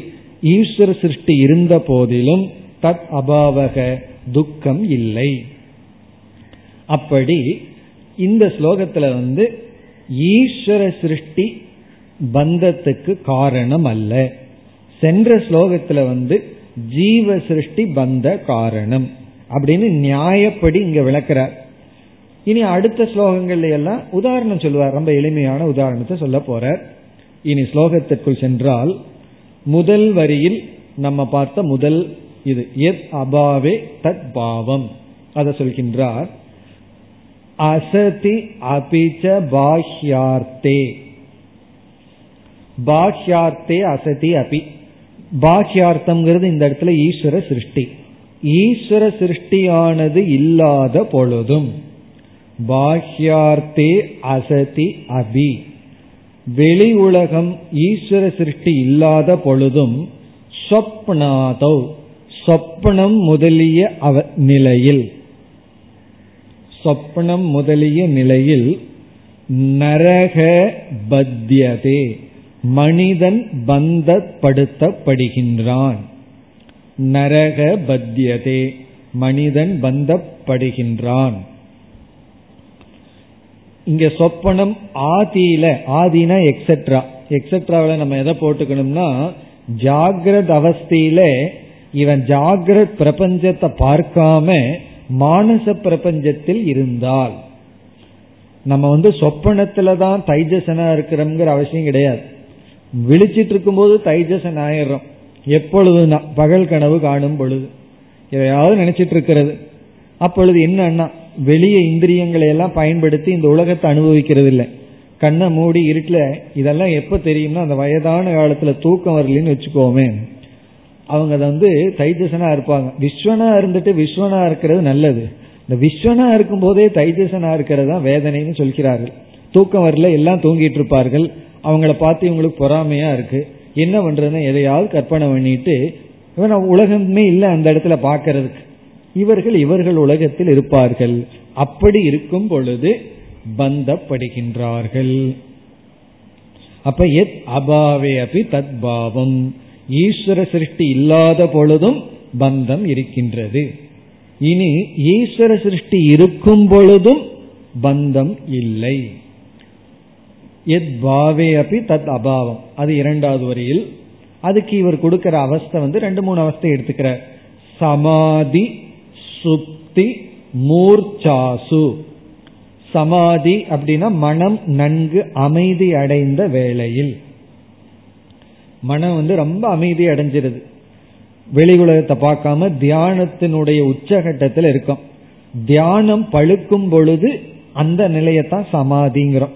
ஈஸ்வர சிருஷ்டி இருந்த போதிலும் தத் அபாவக துக்கம் இல்லை. அப்படி இந்த ஸ்லோகத்துல வந்து ஈஸ்வர சிருஷ்டி பந்தத்துக்கு காரணம் அல்ல. சென்ற ஸ்லோகத்துல வந்து ஜீவ சிருஷ்டி பந்த காரணம் அப்படின்னு நியாயப்படி இங்க விளக்கிறார். இனி அடுத்த ஸ்லோகங்கள்ல எல்லாம் உதாரணம் சொல்லுவார். ரொம்ப எளிமையான உதாரணத்தை சொல்ல போறார். இனி ஸ்லோகத்திற்குள் சென்றால் முதல் வரியில் நம்ம பார்த்த முதல் இது எத் அபாவே தத் பாவம். அதை சொல்கின்றார். அசதி அபிச்ச பாஹ்யார்த்தே. பாஹ்யார்த்தே அசதி அபி. பாஹ்யார்த்தம்ங்கிறது இந்த இடத்துல ஈஸ்வர சிருஷ்டி. ஈஸ்வர சிருஷ்டியானது இல்லாத பொழுதும் பாஹ்யார்த்தே அசதி அபி. வெளி உலகம் ஈஸ்வர சிருஷ்டி இல்லாத பொழுதும் சொப்னாதௌ சொப்பனம் முதலிய அவ நிலையில். சொப்பனம் முதலிய நிலையில் நரக பத்தியதே. மனிதன் பந்தப்படுத்தப்படுகின்றான். நரக பத்தியதே மனிதன் பந்தப்படுகின்றான். இங்க சொப்பனம் ஆதியில ஆதினா எக்ஸெட்ரா எக்ஸெட்ராவில் நம்ம எதை போட்டுக்கணும்னா ஜாகிரத அவஸ்தையில இவன் ஜாகிரத் பிரபஞ்சத்தை பார்க்காம மானச பிரபஞ்சத்தில் இருந்தால். நம்ம வந்து சொப்பனத்துல தான் தைஜசனா இருக்கிறோம்ங்கிற அவசியம் கிடையாது. விழிச்சிட்டு இருக்கும்போது தைஜசன் ஆயிடுறோம் எப்பொழுது பகல் கனவு காணும் பொழுது. எதையாவது நினைச்சிட்டு இருக்கிறது அப்பொழுது என்னன்னா வெளிய இந்திரியங்களை எல்லாம் பயன்படுத்தி இந்த உலகத்தை அனுபவிக்கிறது இல்லை கண்ணை மூடி இருட்டில் இதெல்லாம் எப்ப தெரியும்னா அந்த வயதான காலத்துல தூக்கம் வரலன்னு வச்சுக்கோமே. அவங்க அதை வந்து தைஜசனா இருப்பாங்க. விஸ்வனா இருந்துட்டு விஸ்வனா இருக்கிறது நல்லது. இந்த விஸ்வனா இருக்கும் போதே தைஜசனா இருக்கிறது தான் வேதனைன்னு சொல்கிறார்கள். தூக்கம் வரல எல்லாம் தூங்கிட்டு இருப்பார்கள். அவங்கள பார்த்து இவங்களுக்கு பொறாமையா இருக்கு. என்ன பண்றதுன்னு எதையாவது கற்பனை பண்ணிட்டு உலகமே இல்லை அந்த இடத்துல பாக்கிறதுக்கு இவர்கள் இவர்கள் உலகத்தில் இருப்பார்கள். அப்படி இருக்கும் பொழுது பந்தப்படுகின்றார்கள். அப்ப எத் அபாவே அபி தத் பாவம். ஈஸ்வர சிருஷ்டி இல்லாத பொழுதும் பந்தம் இருக்கின்றது. இனி ஈஸ்வர சிருஷ்டி இருக்கும் பொழுதும் பந்தம் இல்லை. எத் பாவே அப்படி தத் அபாவம். அது இரண்டாவது வரியில். அதுக்கு இவர் கொடுக்கிற அவஸ்தை வந்து ரெண்டு மூணு அவஸ்தை எடுத்துக்கிறார் சமாதி சுப்தி மூர்ச்சாசு. சமாதி அப்படின்னா மனம் நன்கு அமைதி அடைந்த வேளையில். மனம் வந்து ரொம்ப அமைதி அடைஞ்சிருது. வெளி உலகத்தை பார்க்காம தியானத்தினுடைய உச்சகட்டத்தில் இருக்கும். தியானம் பழுக்கும் பொழுது அந்த நிலையத்தான் சமாதிங்கிறோம்.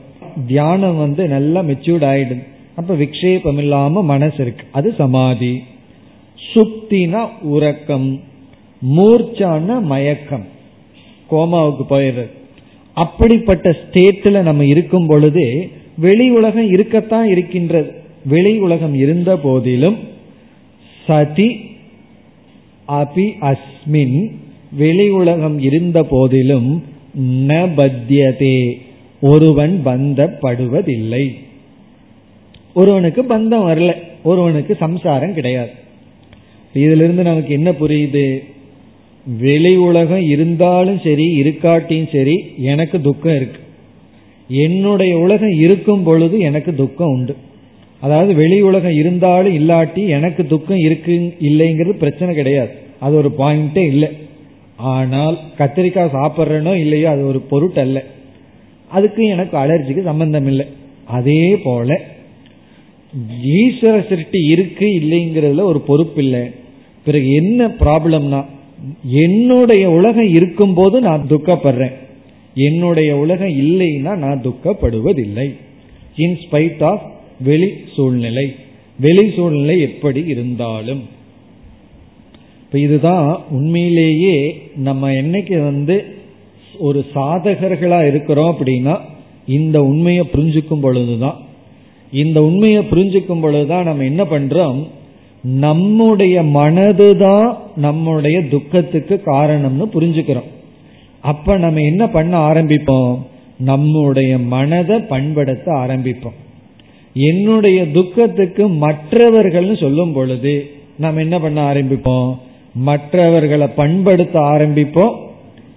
தியானம் வந்து நல்லா மெச்சூர்ட் ஆயிடுது அப்ப விக்ஷேபம் இல்லாம மனசு இருக்கு. அது சமாதி. சுப்தினா உறக்கம். மூர்ச்சான மயக்கம். கோமாவுக்கு போயிடுறது அப்படிப்பட்ட ஸ்டேட்ல நம்ம இருக்கும் பொழுது வெளி உலகம் இருக்கத்தான் இருக்கின்றது. வெளி உலகம் இருந்த போதிலும் சதி அபி அஸ்மின் வெளி உலகம் இருந்த போதிலும் ந பத்தியதே. ஒருவன் பந்தப்படுவதில்லை. ஒருவனுக்கு பந்தம் வரல. ஒருவனுக்கு சம்சாரம் கிடையாது. இதுல இருந்து நமக்கு என்ன புரியுது? வெளி உலகம் இருந்தாலும் சரி இருக்காட்டியும் சரி எனக்கு துக்கம் இருக்கு. என்னுடைய உலகம் இருக்கும் பொழுது எனக்கு துக்கம் உண்டு. அதாவது வெளி உலகம் இருந்தாலும் இல்லாட்டி எனக்கு துக்கம் இருக்கு இல்லைங்கிறது பிரச்சனை கிடையாது. அது ஒரு பாயிண்டே இல்லை. ஆனால் கத்திரிக்காய் சாப்பிட்றனோ இல்லையோ அது ஒரு பொருட்டல்ல. அதுக்கு எனக்கு அலர்ஜிக்கு சம்பந்தம் இல்லை அதே போல ஈஸ்வர சிருஷ்டி இருக்கு இல்லைங்கிறதுல ஒரு பொறுப்பு இல்லை பிறகு என்ன ப்ராப்ளம்னா என்னுடைய உலகம் இருக்கும் போது நான் துக்கப்படுறேன். என்னுடைய உலகம் இல்லைன்னா நான் துக்கப்படுவதில்லை. இன் ஸ்பைட் ஆஃப் வெளி சூழ்நிலை. வெளி சூழ்நிலை எப்படி இருந்தாலும். இப்ப இதுதான் உண்மையிலேயே நம்ம என்னைக்கு வந்து ஒரு சாதகர்களா இருக்கிறோம் அப்படின்னா இந்த உண்மையை புரிஞ்சுக்கும் பொழுதுதான். இந்த உண்மையை புரிஞ்சுக்கும் பொழுதுதான் நம்ம என்ன பண்றோம்? நம்முடைய மனதுதான் நம்முடைய துக்கத்துக்கு காரணம்னு புரிஞ்சுக்கிறோம். அப்ப நம்ம என்ன பண்ண ஆரம்பிப்போம்? நம்முடைய மனதை பண்படுத்த ஆரம்பிப்போம். என்னுடைய துக்கத்துக்கு மற்றவர்கள்னு சொல்லும் பொழுது நாம் என்ன பண்ண ஆரம்பிப்போம்? மற்றவர்களை பண்படுத்த ஆரம்பிப்போம்.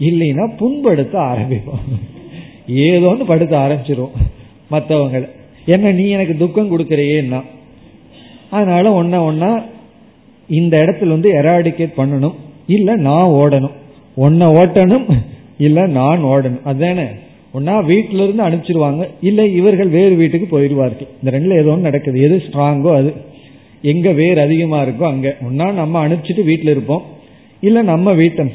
இல்லைன்னா புண்படுத்த ஆரம்பிப்போம். ஏதோன்னு படுத்த ஆரம்பிச்சிருவோம் மற்றவங்களை என்ன நீ எனக்கு துக்கம் கொடுக்கறியேன்னா அதனால ஒன்ன ஒன்னா இந்த இடத்துல வந்து எராடிகேட் பண்ணணும். இல்ல நான் ஓடணும். ஒன்ன ஓட்டணும் இல்ல நான் ஓடணும். அதுதானே? ஒன்னா வீட்டில இருந்து அனுப்பிச்சிருவாங்க. இல்ல இவர்கள் வேறு வீட்டுக்கு போயிடுவார்கள். இந்த ரெண்டுல ஏதோ ஒன்று நடக்குது. எது ஸ்ட்ராங்கோ அது? எங்க வேர் அதிகமா இருக்கோ அங்க. ஒன்னா நம்ம அனுப்பிச்சிட்டு வீட்டில் இருப்போம். இல்ல நம்ம வீட்டை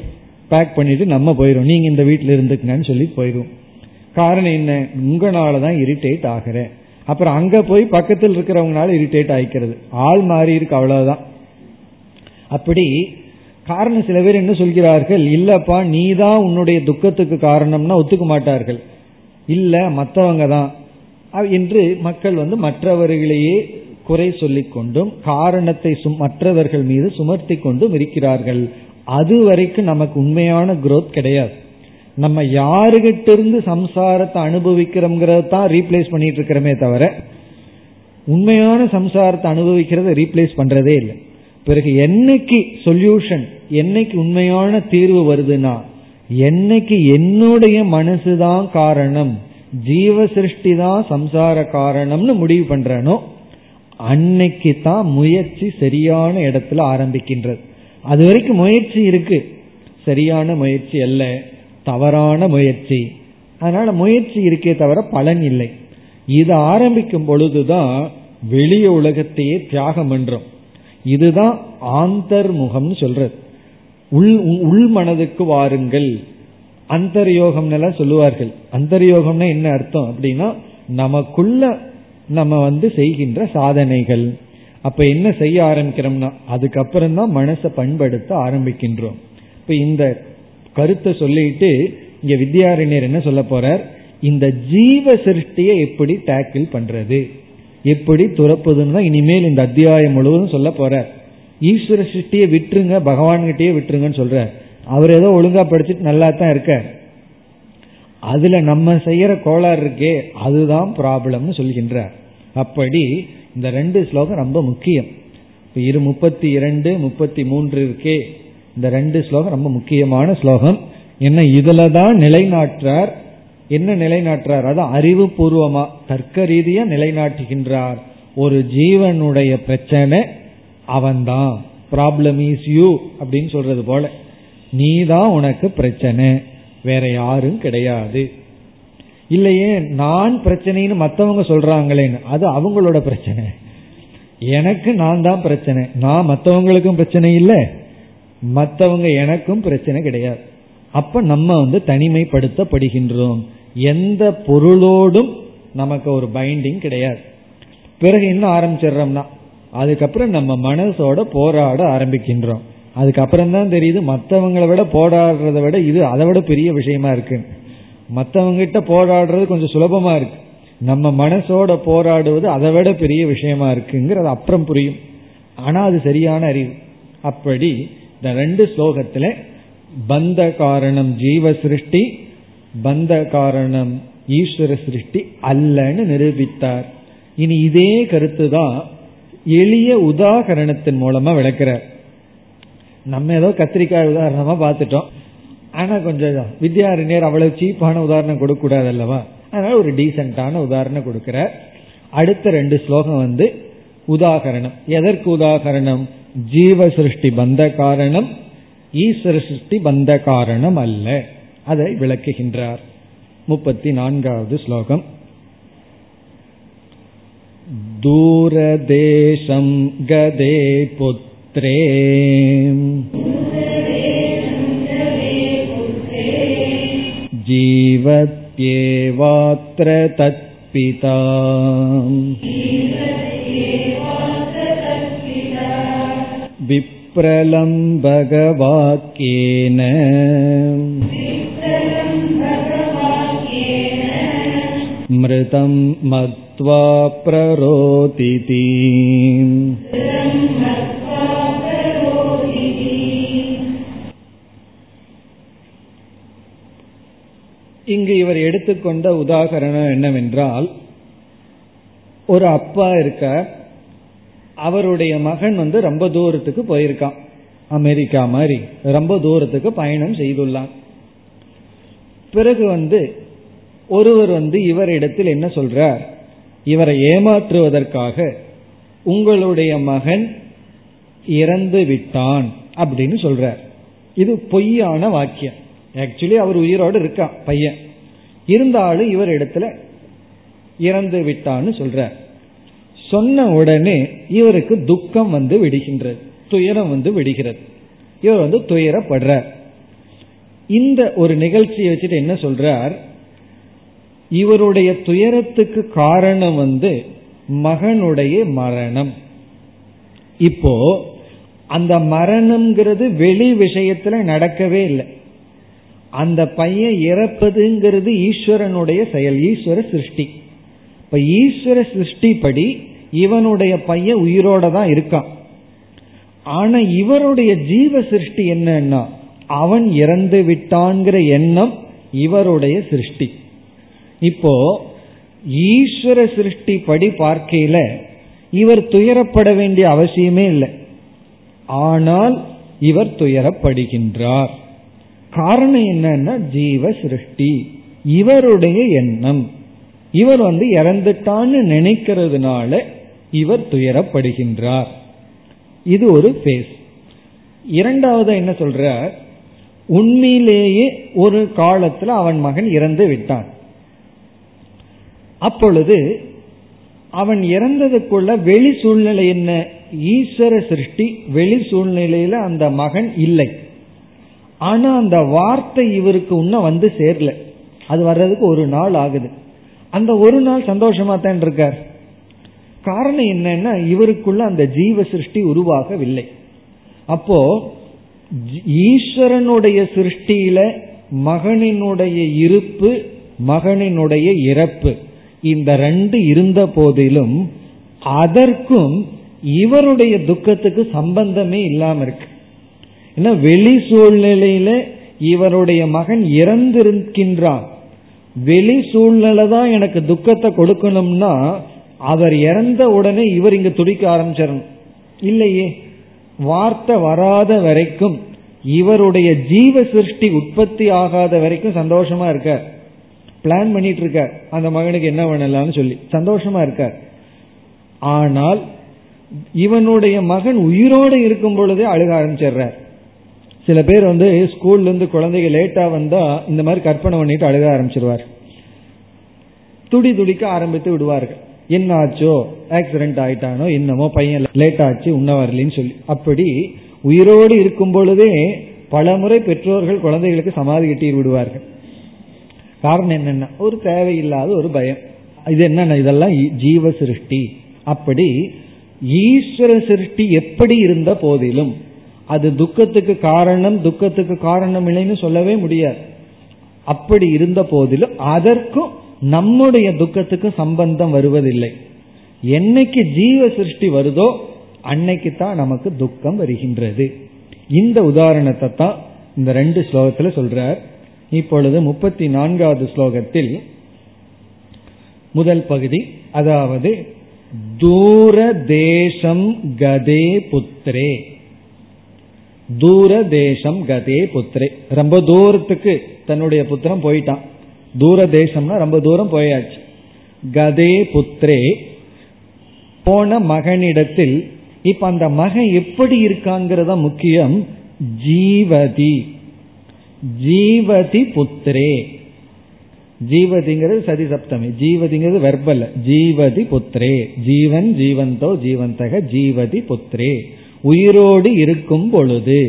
பேக் பண்ணிட்டு நம்ம போயிடும் நீங்க இந்த வீட்டில் இருந்துக்கங்கன்னு சொல்லி போயிடும் காரணம் என்ன? உங்களால தான் இரிட்டேட் ஆகிற. அப்புறம் அங்க போய் பக்கத்தில் இருக்கிறவங்களால இரிட்டேட் ஆயிக்கிறது. ஆள் மாறி இருக்கு அவ்வளவுதான். அப்படி காரணம் சில பேர் என்ன சொல்கிறார்கள்? இல்லப்பா நீ தான் உன்னுடைய துக்கத்துக்கு காரணம்னா ஒத்துக்க மாட்டார்கள். இல்ல மற்றவங்க தான் என்று மக்கள் வந்து மற்றவர்களையே குறை சொல்லிக் கொண்டும் காரணத்தை மற்றவர்கள் மீது சுமர்த்தி கொண்டும் இருக்கிறார்கள். அது வரைக்கும் நமக்கு உண்மையான குரோத் கிடையாது. நம்ம யாருகிட்ட இருந்து சம்சாரத்தை அனுபவிக்கிறோங்கிறத தான் ரீப்ளேஸ் பண்ணிட்டு இருக்கிறோமே தவிர உண்மையான சம்சாரத்தை அனுபவிக்கிறத ரீப்ளேஸ் பண்றதே இல்லை. பிறகு என்னைக்கு சொல்யூஷன் என்னைக்கு உண்மையான தீர்வு வருதுன்னா என்னைக்கு என்னுடைய மனசுதான் காரணம் ஜீவ சிருஷ்டி தான் சம்சார காரணம்னு முடிவு பண்றனோ அன்னைக்கு தான் முயற்சி சரியான இடத்துல ஆரம்பிக்கின்றது. அது வரைக்கும் முயற்சி இருக்கு. சரியான முயற்சி அல்ல தவறான முயற்சி. அதனால முயற்சி இருக்கே தவிர பலன் இல்லை. இது ஆரம்பிக்கும் பொழுதுதான் வெளிய உலகத்தையே தியாகம் பண்றோம் இதுதான் ஆந்தர்முகம் சொல்றது. உள் உள் மனதுக்கு வாருங்கள். அந்தர்யோகம் எல்லாம் சொல்லுவார்கள். அந்தர்யோகம்னா என்ன அர்த்தம் அப்படின்னா நமக்குள்ள நம்ம வந்து செய்கின்ற சாதனைகள். அப்ப என்ன செய்ய ஆரம்பிக்கிறோம்னா அதுக்கப்புறம் தான் மனசை பண்படுத்த ஆரம்பிக்கின்றோம். இப்ப இந்த கருத்தை சொல்லிட்டு இங்க வித்யாரண்யர் என்ன சொல்ல போறார்? இந்த ஜீவ சிருஷ்டியை எப்படி டேக்கிள் பண்றது? எப்படி துறப்பதுன்னு தான் இனிமேல் இந்த அத்தியாயம் முழுவதும் சொல்ல போறார். ஈஸ்வர சிருஷ்டியை விட்டுருங்க பகவான்கிட்டயே விட்டுருங்கன்னு சொல்ற அவர் ஏதோ ஒழுங்கா படிச்சுட்டு நல்லா தான் இருக்க அதுல நம்ம செய்யற கோளாறு இருக்கே அதுதான் ப்ராப்ளம்னு சொல்கின்றார். அப்படி இந்த ரெண்டு ஸ்லோகம் ரொம்ப முக்கியம். இரு முப்பத்தி இரண்டு முப்பத்தி மூன்று இருக்கே. இந்த ரெண்டு ஸ்லோகம் ரொம்ப முக்கியமான ஸ்லோகம். என்ன இதுல தான் நிலைநாட்டுறார்? என்ன நிலைநாட்டுறார்? அதான் அறிவுபூர்வமா தர்க்க ரீதியா நிலைநாட்டுகின்றார். ஒரு ஜீவனுடைய பிரச்சனை அவன்தான். ப்ராப்ளம் இஸ் யூ அப்படின்னு சொல்றது போல. நீ தான் உனக்கு பிரச்சனை. வேற யாரும் கிடையாது. இல்லையே நான் பிரச்சனைன்னு மற்றவங்க சொல்றாங்களேன்னு. அது அவங்களோட பிரச்சனை. எனக்கு நான் தான் பிரச்சனை. நான் மற்றவங்களுக்கும் பிரச்சனை இல்லை. மற்றவங்க எனக்கும் பிரச்சனை கிடையாது. அப்ப நம்ம வந்து தனிமைப்படுத்தப்படுகின்றோம். எந்த பொருளோடும் நமக்கு ஒரு பைண்டிங் கிடையாது. பிறகு என்ன ஆரம்பிச்சிடுறோம்னா அதுக்கப்புறம் நம்ம மனசோட போராட ஆரம்பிக்கின்றோம். அதுக்கப்புறம் தான் தெரியுது மற்றவங்களை விட போராடுறதை விட இது அதை விட பெரிய விஷயமா இருக்குன்னு. மற்றவங்க கிட்ட போராடுறது கொஞ்சம் சுலபமா இருக்கு. நம்ம மனசோட போராடுவது அதை விட பெரிய விஷயமா இருக்குங்கிறது அப்புறம் புரியும். ஆனா அது சரியான அறிவு. அப்படி இந்த ரெண்டு ஸ்லோகத்துல பந்த காரணம் ஜீவ சிருஷ்டி பந்த காரணம் ஈஸ்வர சிருஷ்டி அல்லன்னு நிரூபித்தார். இனி இதே கருத்து தான் எளிய உதாகரணத்தின் மூலமா விளக்கிறார். நம்ம ஏதோ கத்திரிக்காய் உதாரணமா பார்த்துட்டோம். ஆனா கொஞ்சம் வித்யாரண்யர் அவ்வளவு சீப்பான உதாரணம் கொடுக்க கூடாது அல்லவா அதனால ஒரு டீசென்டான உதாரணம் கொடுக்கிற அடுத்த ரெண்டு ஸ்லோகம் வந்து உதாகரணம் எதற்கு உதாகரணம் ஜீவ சிருஷ்டி பந்த காரணம் ஈஸ்வர சிருஷ்டி பந்த காரணம் அல்ல அதை விளக்குகின்றார் முப்பத்தி நான்காவது ஸ்லோகம் दूरदेशं गदे पुत्रे जीवत्येवात्र तत्पिता विप्रलम्बगवाक्येन मृतं मत्वा प्ररोदिति இங்கு இவர் எடுத்துக்கொண்ட உதாகரணம் என்னவென்றால் ஒரு அப்பா இருக்க அவருடைய மகன் வந்து ரொம்ப தூரத்துக்கு போயிருக்கான். அமெரிக்கா மாதிரி. ரொம்ப தூரத்துக்கு பயணம் செய்துள்ளான். பிறகு வந்து ஒருவர் வந்து இவரிடத்தில் என்ன சொல்றார்? இவரை ஏமாற்றுவதற்காக உங்களுடைய மகன் இறந்து விட்டான் அப்படின்னு சொல்றார். இது பொய்யான வாக்கியம். ஆக்சுவலி அவர் உயிரோடு இருக்கா? பையன். இருந்தாலும் இவர் இடத்துல இறந்து விட்டான்னு சொல்றார். சொன்ன உடனே இவருக்கு துக்கம் வந்து விடுகின்றது. துயரம் வந்து விடுகிறது. இவர் வந்து துயரப்படுறார். இந்த ஒரு நிகழ்ச்சியை வச்சுட்டு என்ன சொல்றார்? இவருடைய துயரத்துக்கு காரணம் வந்து மகனுடைய மரணம். இப்போ அந்த மரணம்ங்கிறது வெளி விஷயத்துல நடக்கவே இல்லை. அந்த பையன் இறப்பதுங்கிறது ஈஸ்வரனுடைய செயல் ஈஸ்வர சிருஷ்டி. இப்ப ஈஸ்வர சிருஷ்டிப்படி இவனுடைய பையன் உயிரோட தான் இருக்கான். ஆனா இவருடைய ஜீவ சிருஷ்டி என்னன்னா அவன் இறந்து விட்டான்கிற எண்ணம் இவருடைய சிருஷ்டி. இப்போ ஈஸ்வர சிருஷ்டி படி பார்க்கையில இவர் துயரப்பட வேண்டிய அவசியமே இல்லை. ஆனால் இவர் துயரப்படுகின்றார். காரணம் என்னன்னா ஜீவ சிருஷ்டி இவருடைய எண்ணம். இவர் வந்து இறந்துட்டான்னு நினைக்கிறதுனால இவர் துயரப்படுகின்றார். இது ஒரு பேஸ் இரண்டாவது என்ன சொல்ற உண்மையிலேயே ஒரு காலத்துல அவன் மகன் இறந்து விட்டான். அப்பொழுது அவன் இறந்ததுக்குள்ள வெளி சூழ்நிலை என்ன? ஈஸ்வர சிருஷ்டி வெளி சூழ்நிலையில அந்த மகன் இல்லை. ஆனா அந்த வார்த்தை இவருக்கு இன்னும் வந்து சேரல. அது வர்றதுக்கு ஒரு நாள் ஆகுது. அந்த ஒரு நாள் சந்தோஷமா தான் இருக்கார். காரணம் என்னன்னா இவருக்குள்ள அந்த ஜீவ சிருஷ்டி உருவாகவில்லை. அப்போ ஈஸ்வரனுடைய சிருஷ்டியில மகனினுடைய இருப்பு மகனினுடைய இறப்பு. இந்த ரெண்டு இருந்த போதிலும் அதற்கும் இவருடைய துக்கத்துக்கு சம்பந்தமே இல்லாம இருக்கு. ஏன்னா வெளி சூழ்நிலையில இவருடைய மகன் இறந்திருக்கின்றான். வெளி சூழ்நிலை தான் எனக்கு துக்கத்தை கொடுக்கணும்னா அவர் இறந்த உடனே இவர் இங்க துடிக்க ஆரம்பிச்சிடணும். இல்லையே வார்த்தை வராத வரைக்கும் இவருடைய ஜீவ சிருஷ்டி உற்பத்தி ஆகாத வரைக்கும் சந்தோஷமா இருக்கார். பிளான் பண்ணிட்டு இருக்கார் அந்த மகனுக்கு என்ன பண்ணலாம்னு சொல்லி. சந்தோஷமா இருக்கார். ஆனால் இவனுடைய மகன் உயிரோடு இருக்கும் பொழுதே அழுக ஆரம்பிச்சிடுறார். சில பேர் வந்து ஸ்கூல்லேருந்து குழந்தைங்க லேட்டாக வந்தால் இந்த மாதிரி கற்பனை பண்ணிட்டு அழுக ஆரம்பிச்சிருவார். துடி துடிக்க ஆரம்பித்து விடுவார்கள். என்ன ஆச்சோ ஆக்சிடென்ட் ஆயிட்டானோ என்னமோ பையன் லேட் ஆச்சு உன்ன வரலன்னு சொல்லி. அப்படி உயிரோடு இருக்கும் பொழுதே பல முறை பெற்றோர்கள் குழந்தைகளுக்கு சமாதி கட்டி விடுவார்கள். காரணம் என்னன்னா ஒரு தேவையில்லாத ஒரு பயம். இது என்ன இதெல்லாம் ஜீவ சிருஷ்டி. அப்படி ஈஸ்வர சிருஷ்டி எப்படி இருந்த போதிலும் அது துக்கத்துக்கு காரணம் துக்கத்துக்கு காரணம் இல்லைன்னு சொல்லவே முடியாது. அப்படி இருந்த போதிலும் அதற்கும் நம்முடைய துக்கத்துக்கு சம்பந்தம் வருவதில்லை. என்னைக்கு ஜீவ சிருஷ்டி வருதோ அன்னைக்கு தான் நமக்கு துக்கம் வருகின்றது. இந்த உதாரணத்தை தான் இந்த ரெண்டு ஸ்லோகத்தில் சொல்றார். இப்பொழுது முப்பத்தி நான்காவது ஸ்லோகத்தில் முதல் பகுதி அதாவது தூர தேசம் கதே புத்திரே. தூர தேசம் கதே புத்திரே. ரொம்ப தூரத்துக்கு தன்னுடைய புத்திரம் போயிட்டான். தூர தேசம்னா ரொம்ப தூரம் போயாச்சு. கதே புத்திரே போன மகனிடத்தில் இப்ப அந்த மகன் எப்படி இருக்காங்கிறத முக்கியம் ஜீவதி. ஜீவதி புத்திரே. ஜீவதிங்கிறது சதி சப்தமி ஜீவதிங்கிறது வெர்பல் ஜீவதி புத்திரே. ஜீவன் ஜீவந்தோ ஜீவந்தக ஜீவதி புத்திரே. உயிரோடு இருக்கும் பொழுது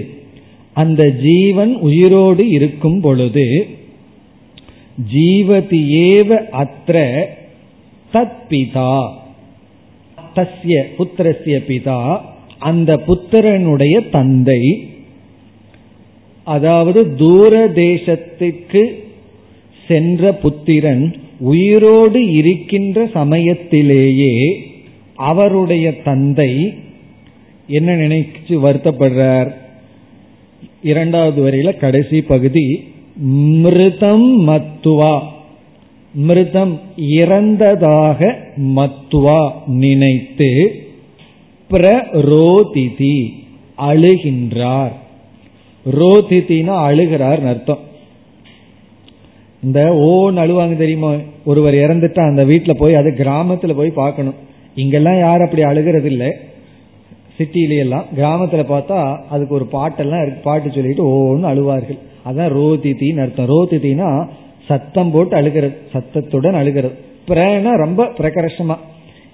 அந்த ஜீவன் உயிரோடு இருக்கும் பொழுது ஜீவதி ஏவ அத்திர தத் பிதா தஸ்ய புத்திரஸ்ய பிதா அந்த புத்திரனுடைய தந்தை அதாவது தூர தேசத்திற்கு சென்ற புத்திரன் உயிரோடு இருக்கின்ற சமயத்திலேயே அவருடைய தந்தை என்ன நினைச்சு வருத்தப்படுறார்? இரண்டாவது வரையில கடைசி பகுதி மிருதம் மத்துவா. மிருதம் இறந்ததாக மத்துவா நினைத்து பிரரோதிதி அழுகின்றார். ரோதித்தினா அழுகிறார் அர்த்தம். இந்த ஓன் அழுவாங்க தெரியுமா? ஒருவர் இறந்துட்டா அந்த வீட்டில் போய் அது கிராமத்தில் போய் பார்க்கணும். இங்கெல்லாம் யாரும் அப்படி அழுகிறது இல்லை சிட்டியில கிராமத்துல பார்த்தா அதுக்கு ஒரு பாட்டெல்லாம் இருக்கு பாட்டு சொல்லிட்டு ஓன்னு அழுவார்கள். அதான் ரோதித்தின்னு அர்த்தம். ரோதித்தினா சத்தம் போட்டு அழுகிறது சத்தத்துடன் அழுகிறது. பிரேனா ரொம்ப பிரகர்ஷமா.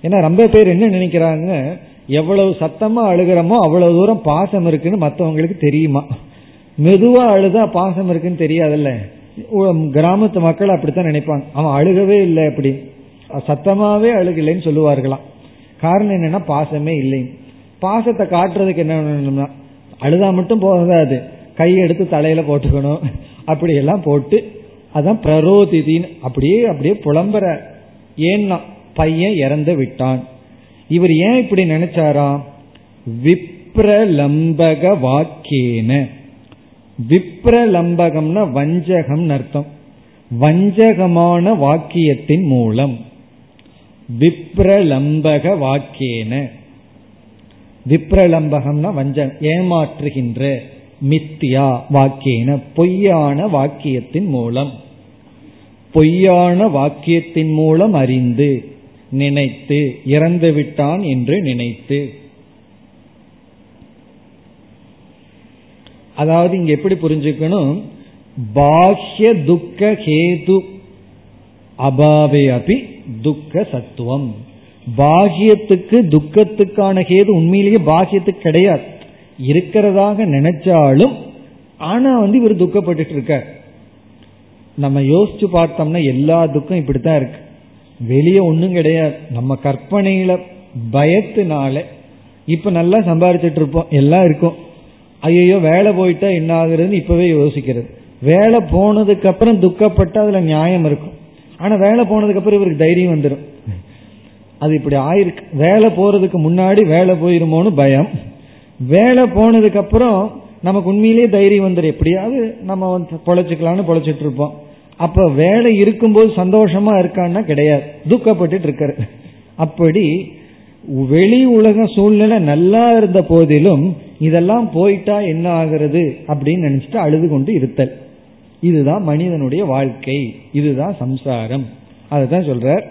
ஏன்னா ரொம்ப பேர் என்ன நினைக்கிறாங்க எவ்வளவு சத்தமா அழுகிறோமோ அவ்வளவு தூரம் பாசம் இருக்குன்னு மற்றவங்களுக்கு தெரியுமா? மெதுவா அழுதா பாசம் இருக்குன்னு தெரியாதுல்ல? கிராமத்து மக்கள் அப்படித்தான் நினைப்பாங்க. அவன் அழுகவே இல்லை அப்படி சத்தமாவே அழுகலைன்னு சொல்லுவார்களாம். காரணம் என்னன்னா பாசமே இல்லைன்னு. பாசத்தை காட்டுறதுக்கு என்ன பண்ணணும்னா அழுதா மட்டும் போகாது. கை எடுத்து தலையில போட்டுக்கணும். அப்படி எல்லாம் போட்டு அதான் பிரரோதிதின்னு அப்படியே அப்படியே புலம்புற ஏன்னா பையன் இறந்து விட்டான். இவர் ஏன் இப்படி நினைச்சாரா விப்ரலம்பக வாக்கேன விப்ரலம்பகம்னா வஞ்சகம் அர்த்தம். வஞ்சகமான வாக்கியத்தின் மூலம். விப்ரலம்பக வாக்கேன விப்ரலம்பகம்னா வஞ்சம். ஏமாற்றுகின்ற மித்தியா வாக்கியன பொய்யான வாக்கியத்தின் மூலம். பொய்யான வாக்கியத்தின் மூலம் அறிந்து நினைத்து இறந்து விட்டான் என்று நினைத்து. அதாவது இங்க எப்படி புரிஞ்சுக்கணும்? பாஹ்ய துக்க ஹேது அபாவே அபி துக்க சத்துவம். பாகியத்துக்கு துக்கத்துக்கான கேது உண்மையிலேயே பாகியத்துக்கு கிடையாது. இருக்கிறதாக நினைச்சாலும் ஆனா வந்து இவர் துக்கப்பட்டுட்டு இருக்கார் நம்ம யோசிச்சு பார்த்தோம்னா எல்லா துக்கம் இப்படித்தான் இருக்கு. வெளியே ஒன்றும் கிடையாது. நம்ம கற்பனையில பயத்தினால இப்ப நல்லா சம்பாதிச்சிட்டு இருப்போம் எல்லாம் இருக்கும். ஐயோ வேலை போயிட்டா என்ன ஆகுறதுன்னு இப்பவே யோசிக்கிறது. வேலை போனதுக்கு அப்புறம் துக்கப்பட்டா அதுல நியாயம் இருக்கும். ஆனா வேலை போனதுக்கு அப்புறம் இவருக்கு தைரியம் வந்துடும் அது இப்படி ஆயிருக்கு. வேலை போறதுக்கு முன்னாடி வேலை போயிருமோன்னு பயம். வேலை போனதுக்கு அப்புறம் நமக்கு உண்மையிலேயே தைரியம் வந்துடும் எப்படியாவது நம்ம வந்து பொழைச்சிக்கலாம்னு பொழைச்சிட்டு இருப்போம். அப்ப வேலை இருக்கும்போது சந்தோஷமா இருக்கான்னா கிடையாது. துக்கப்பட்டு இருக்காரு. அப்படி வெளி உலக சூழ்நிலை நல்லா இருந்த போதிலும் இதெல்லாம் போயிட்டா என்ன ஆகிறது அப்படின்னு நினைச்சிட்டு அழுது கொண்டு இருத்தல். இதுதான் மனிதனுடைய வாழ்க்கை. இதுதான் சம்சாரம். அதுதான் சொல்றார்.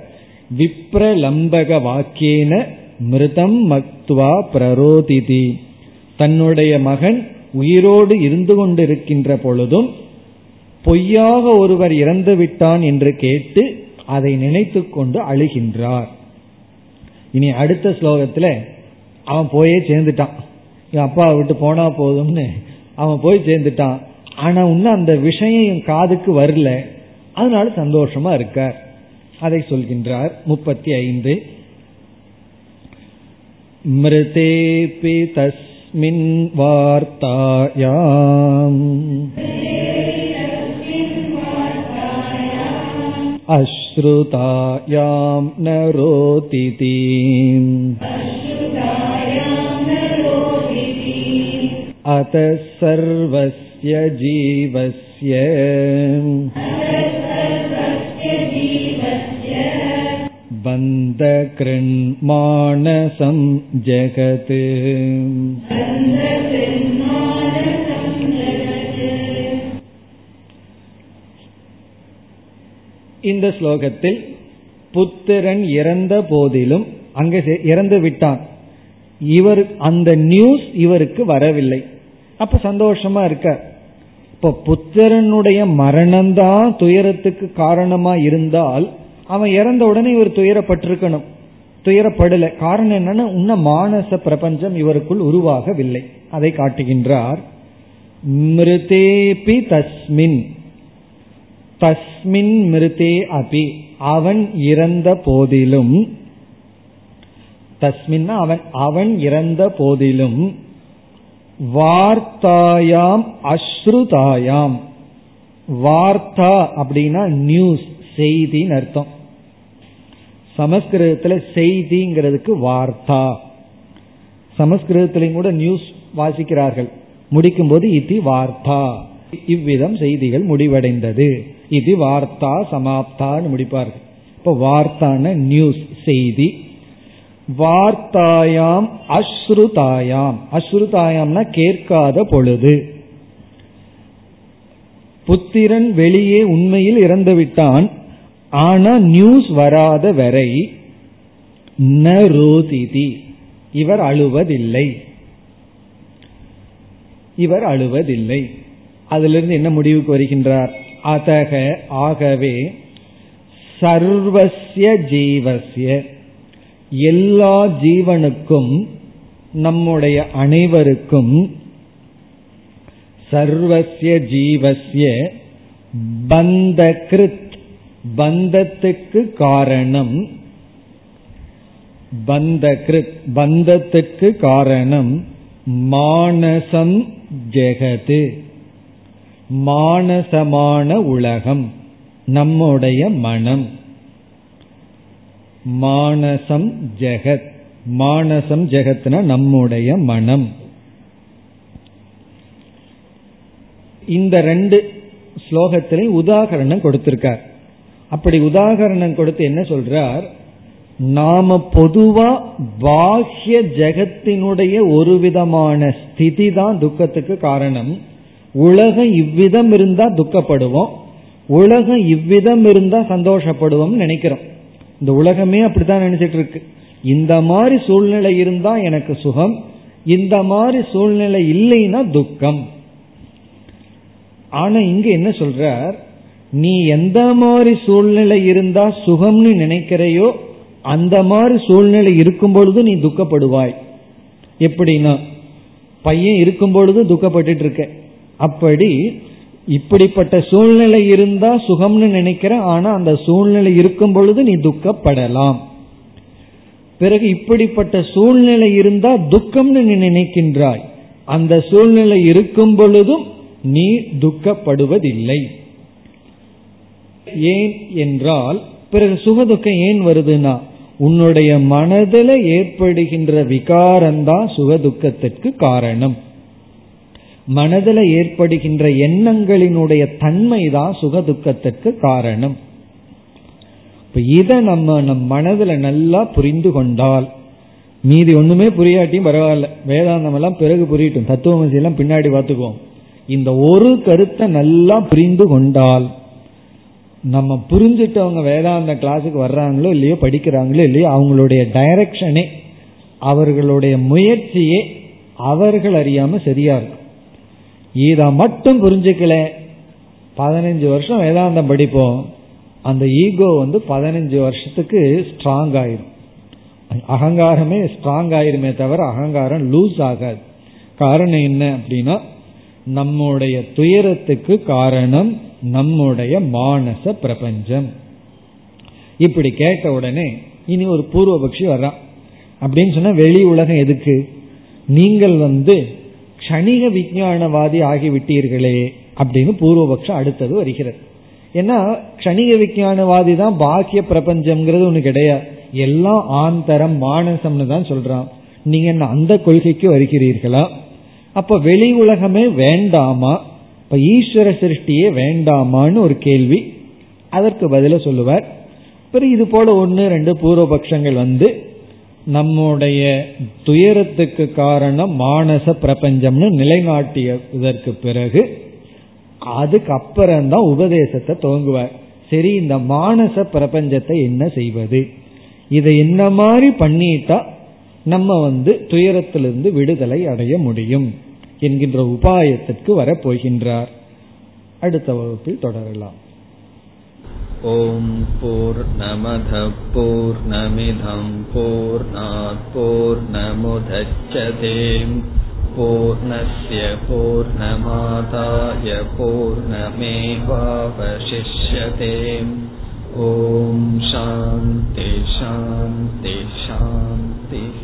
விப்ரலம்பக வாக்கியன மிருதம் மக்துவா பிரரோதிதி. தன்னுடைய மகன் உயிரோடு இருந்து கொண்டிருக்கின்ற பொழுதும் பொய்யாக ஒருவர் இறந்து விட்டான் என்று கேட்டு அதை நினைத்து கொண்டு அழுகின்றார். இனி அடுத்த ஸ்லோகத்தில் அவன் போயே சேர்ந்துட்டான். அப்பா விட்டு போனா போதும்னு அவன் போய் சேர்ந்துட்டான். ஆனா இன்னும் அந்த விஷயம் காதுக்கு வரல. அதனால சந்தோஷமா இருக்கார். அதை சொல்கின்றார் முப்பத்தி ஐந்து மிருதேபி தஸ்மின் வார்த்தாயாம் अश्रुतायां न रोतिति अतः सर्वस्य जीवस्य बन्धकृन्मानसं जगत् இந்த ஸ்லோகத்தில் புத்திரன் இறந்த போதிலும் அங்கே இறந்து விட்டான் இவர் அந்த நியூஸ் இவருக்கு வரவில்லை அப்ப சந்தோஷமா இருக்க இப்ப புத்திரனுடைய மரணம்தான் துயரத்துக்கு காரணமா இருந்தால் அவன் இறந்த உடனே இவர் துயரப்பட்டிருக்கணும். துயரப்படல. காரணம் என்னன்னா இன்னும் மானச பிரபஞ்சம் இவருக்குள் உருவாகவில்லை. அதை காட்டுகின்றார் மிருதேபி தஸ்மின். தஸ்மின் மிருதே அபி. அவன் இறந்த போதிலும் தஸ்மின் அவன் அவன் இறந்த போதிலும் வார்த்தாயாம் அஸ்ருதாயாம். வார்த்தா அப்படின்னா நியூஸ் செய்தின்னு அர்த்தம். சமஸ்கிருதத்துல செய்திங்கிறதுக்கு வார்த்தா. சமஸ்கிருதத்திலையும் கூட நியூஸ் வாசிக்கிறார்கள். முடிக்கும் போது இத்தி வார்த்தா. இவ்விதம் செய்திகள் முடிவடைந்தது. இது வார்த்தா சமாப்தான்னு முடிப்பார்கள். இப்போ வார்த்தான நியூஸ் செய்தி. வார்த்தாயாம் அஸ்ருதாயாம். அஸ்ருதாயாம்னா கேட்காத பொழுது. புத்திரன் வெளியே உண்மையில் இறந்து விட்டான் ஆனா நியூஸ் வராத வரை ந ரோதிதி இவர் அழுவதில்லை. இவர் அழுவதில்லை. அதிலிருந்து என்ன முடிவுக்கு வருகின்றார்? அதக ஆகவே சர்வசிய ஜீவசிய எல்லா ஜீவனுக்கும் நம்முடைய அனைவருக்கும் சர்வசிய ஜீவசிய பந்தகிருத் பந்தத்துக்கு காரணம். பந்தகிருத் பந்தத்துக்கு காரணம் மானசம் ஜெகது. மானசமான உலகம் நம்முடைய மனம். மானசம் ஜெகத் மானசம் ஜெகத்னா நம்முடைய மனம். இந்த ரெண்டு ஸ்லோகத்திலே உதாகரணம் கொடுத்திருக்கார். அப்படி உதாகரணம் கொடுத்து என்ன சொல்றார்? நாம பொதுவா பாஹ்ய ஜெகத்தினுடைய ஒரு விதமான ஸ்திதி தான் துக்கத்துக்கு காரணம். உலகம் இவ்விதம் இருந்தா துக்கப்படுவோம். உலகம் இவ்விதம் இருந்தா சந்தோஷப்படுவோம் நினைக்கிறோம். இந்த உலகமே அப்படித்தான் நினைச்சிட்டு இருக்கு இந்த மாதிரி சூழ்நிலை இருந்தா எனக்கு சுகம். இந்த மாதிரி சூழ்நிலை இல்லைன்னா துக்கம். ஆனா இங்க என்ன சொல்றார்? நீ எந்த மாதிரி சூழ்நிலை இருந்தா சுகம்னு நினைக்கிறையோ அந்த மாதிரி சூழ்நிலை இருக்கும் பொழுது நீ துக்கப்படுவாய். எப்படின்னா பையன் இருக்கும் பொழுது துக்கப்பட்டு இருக்க அப்படி இப்படிப்பட்ட சூழ்நிலை இருந்தா சுகம்னு நினைக்கிற ஆனா அந்த சூழ்நிலை இருக்கும் பொழுது நீ துக்கப்படலாம். பிறகு இப்படிப்பட்ட சூழ்நிலை இருந்தா துக்கம்னு நீ நினைக்கின்றாய். அந்த சூழ்நிலை இருக்கும் பொழுதும் நீ துக்கப்படுவதில்லை. ஏன் என்றால் பிறகு சுகதுக்கம் ஏன் வருதுன்னா உன்னுடைய மனதில் ஏற்படுகின்ற விகாரம்தான் சுகதுக்கத்திற்கு காரணம். மனதில் ஏற்படுகின்ற எண்ணங்களினுடைய தன்மை தான் சுகதுக்கத்திற்கு காரணம். இப்ப இதை நம்ம நம் மனதில் நல்லா புரிந்து கொண்டால் மீதி ஒண்ணுமே புரியாட்டியும் பரவாயில்ல. வேதாந்தம் எல்லாம் பிறகு புரியட்டும். தத்துவமசி எல்லாம் பின்னாடி பார்த்துக்குவோம். இந்த ஒரு கருத்தை நல்லா புரிந்து கொண்டால் நம்ம புரிஞ்சுட்டவங்க வேதாந்த கிளாஸுக்கு வர்றாங்களோ இல்லையோ படிக்கிறாங்களோ இல்லையோ அவங்களுடைய டைரக்ஷனே அவர்களுடைய முயற்சியே அவர்கள் அறியாம சரியா இருக்கும். இதை மட்டும் புரிஞ்சுக்கல. பதினஞ்சு வருஷம் வேதாந்தம் படிப்போம். அந்த ஈகோ வந்து பதினஞ்சு வருஷத்துக்கு ஸ்ட்ராங் ஆயிரும். அகங்காரமே ஸ்ட்ராங் ஆயிருமே தவிர அகங்காரம் லூஸ் ஆகாது. காரணம் என்ன அப்படின்னா நம்முடைய துயரத்துக்கு காரணம் நம்முடைய மானச பிரபஞ்சம். இப்படி கேட்ட உடனே இனி ஒரு பூர்வபக்ஷி வர்றான் அப்படின்னு சொன்னா வெளி உலகம் எதுக்கு? நீங்கள் வந்து க்ஷணிக விஞ்ஞானவாதி ஆகிவிட்டீர்களே அப்படின்னு பூர்வபக்ஷம் அடுத்தது வருகிறது. ஏன்னா க்ஷணிக விஞ்ஞானவாதி தான் பாக்கிய பிரபஞ்சம்ங்கிறது ஒண்ணு கிடையாது. எல்லாம் ஆந்தரம் மானசம்னு தான் சொல்றான். நீங்க என்ன அந்த கொள்கைக்கு வருகிறீர்களா? அப்ப வெளி உலகமே வேண்டாமா? இப்ப ஈஸ்வர சிருஷ்டியே வேண்டாமான்னு ஒரு கேள்வி. அதற்கு பதில சொல்லுவார். பிறகு இது போல ஒன்று ரெண்டு பூர்வபக்ஷங்கள் வந்து நம்முடைய துயரத்துக்கு காரணம் மானச பிரபஞ்சம்னு நிலைநாட்டியதற்கு பிறகு அதுக்கப்புறம் தான் உபதேசத்தை துவங்குவார். சரி இந்த மானச பிரபஞ்சத்தை என்ன செய்வது? இதை என்ன மாதிரி பண்ணிட்டா நம்ம வந்து துயரத்திலிருந்து விடுதலை அடைய முடியும்? என்கின்ற உபாயத்திற்கு வரப்போகின்றார் அடுத்த வகுப்பில் தொடரலாம் ॐ पूर्णमधपूर्णमिधं पूर्णात्पूर्णमुदच्छते पूर्णस्य पूर्णमादाय पूर्णमेवावशिष्यते ॐ शान्ति शान्ति शान्तिः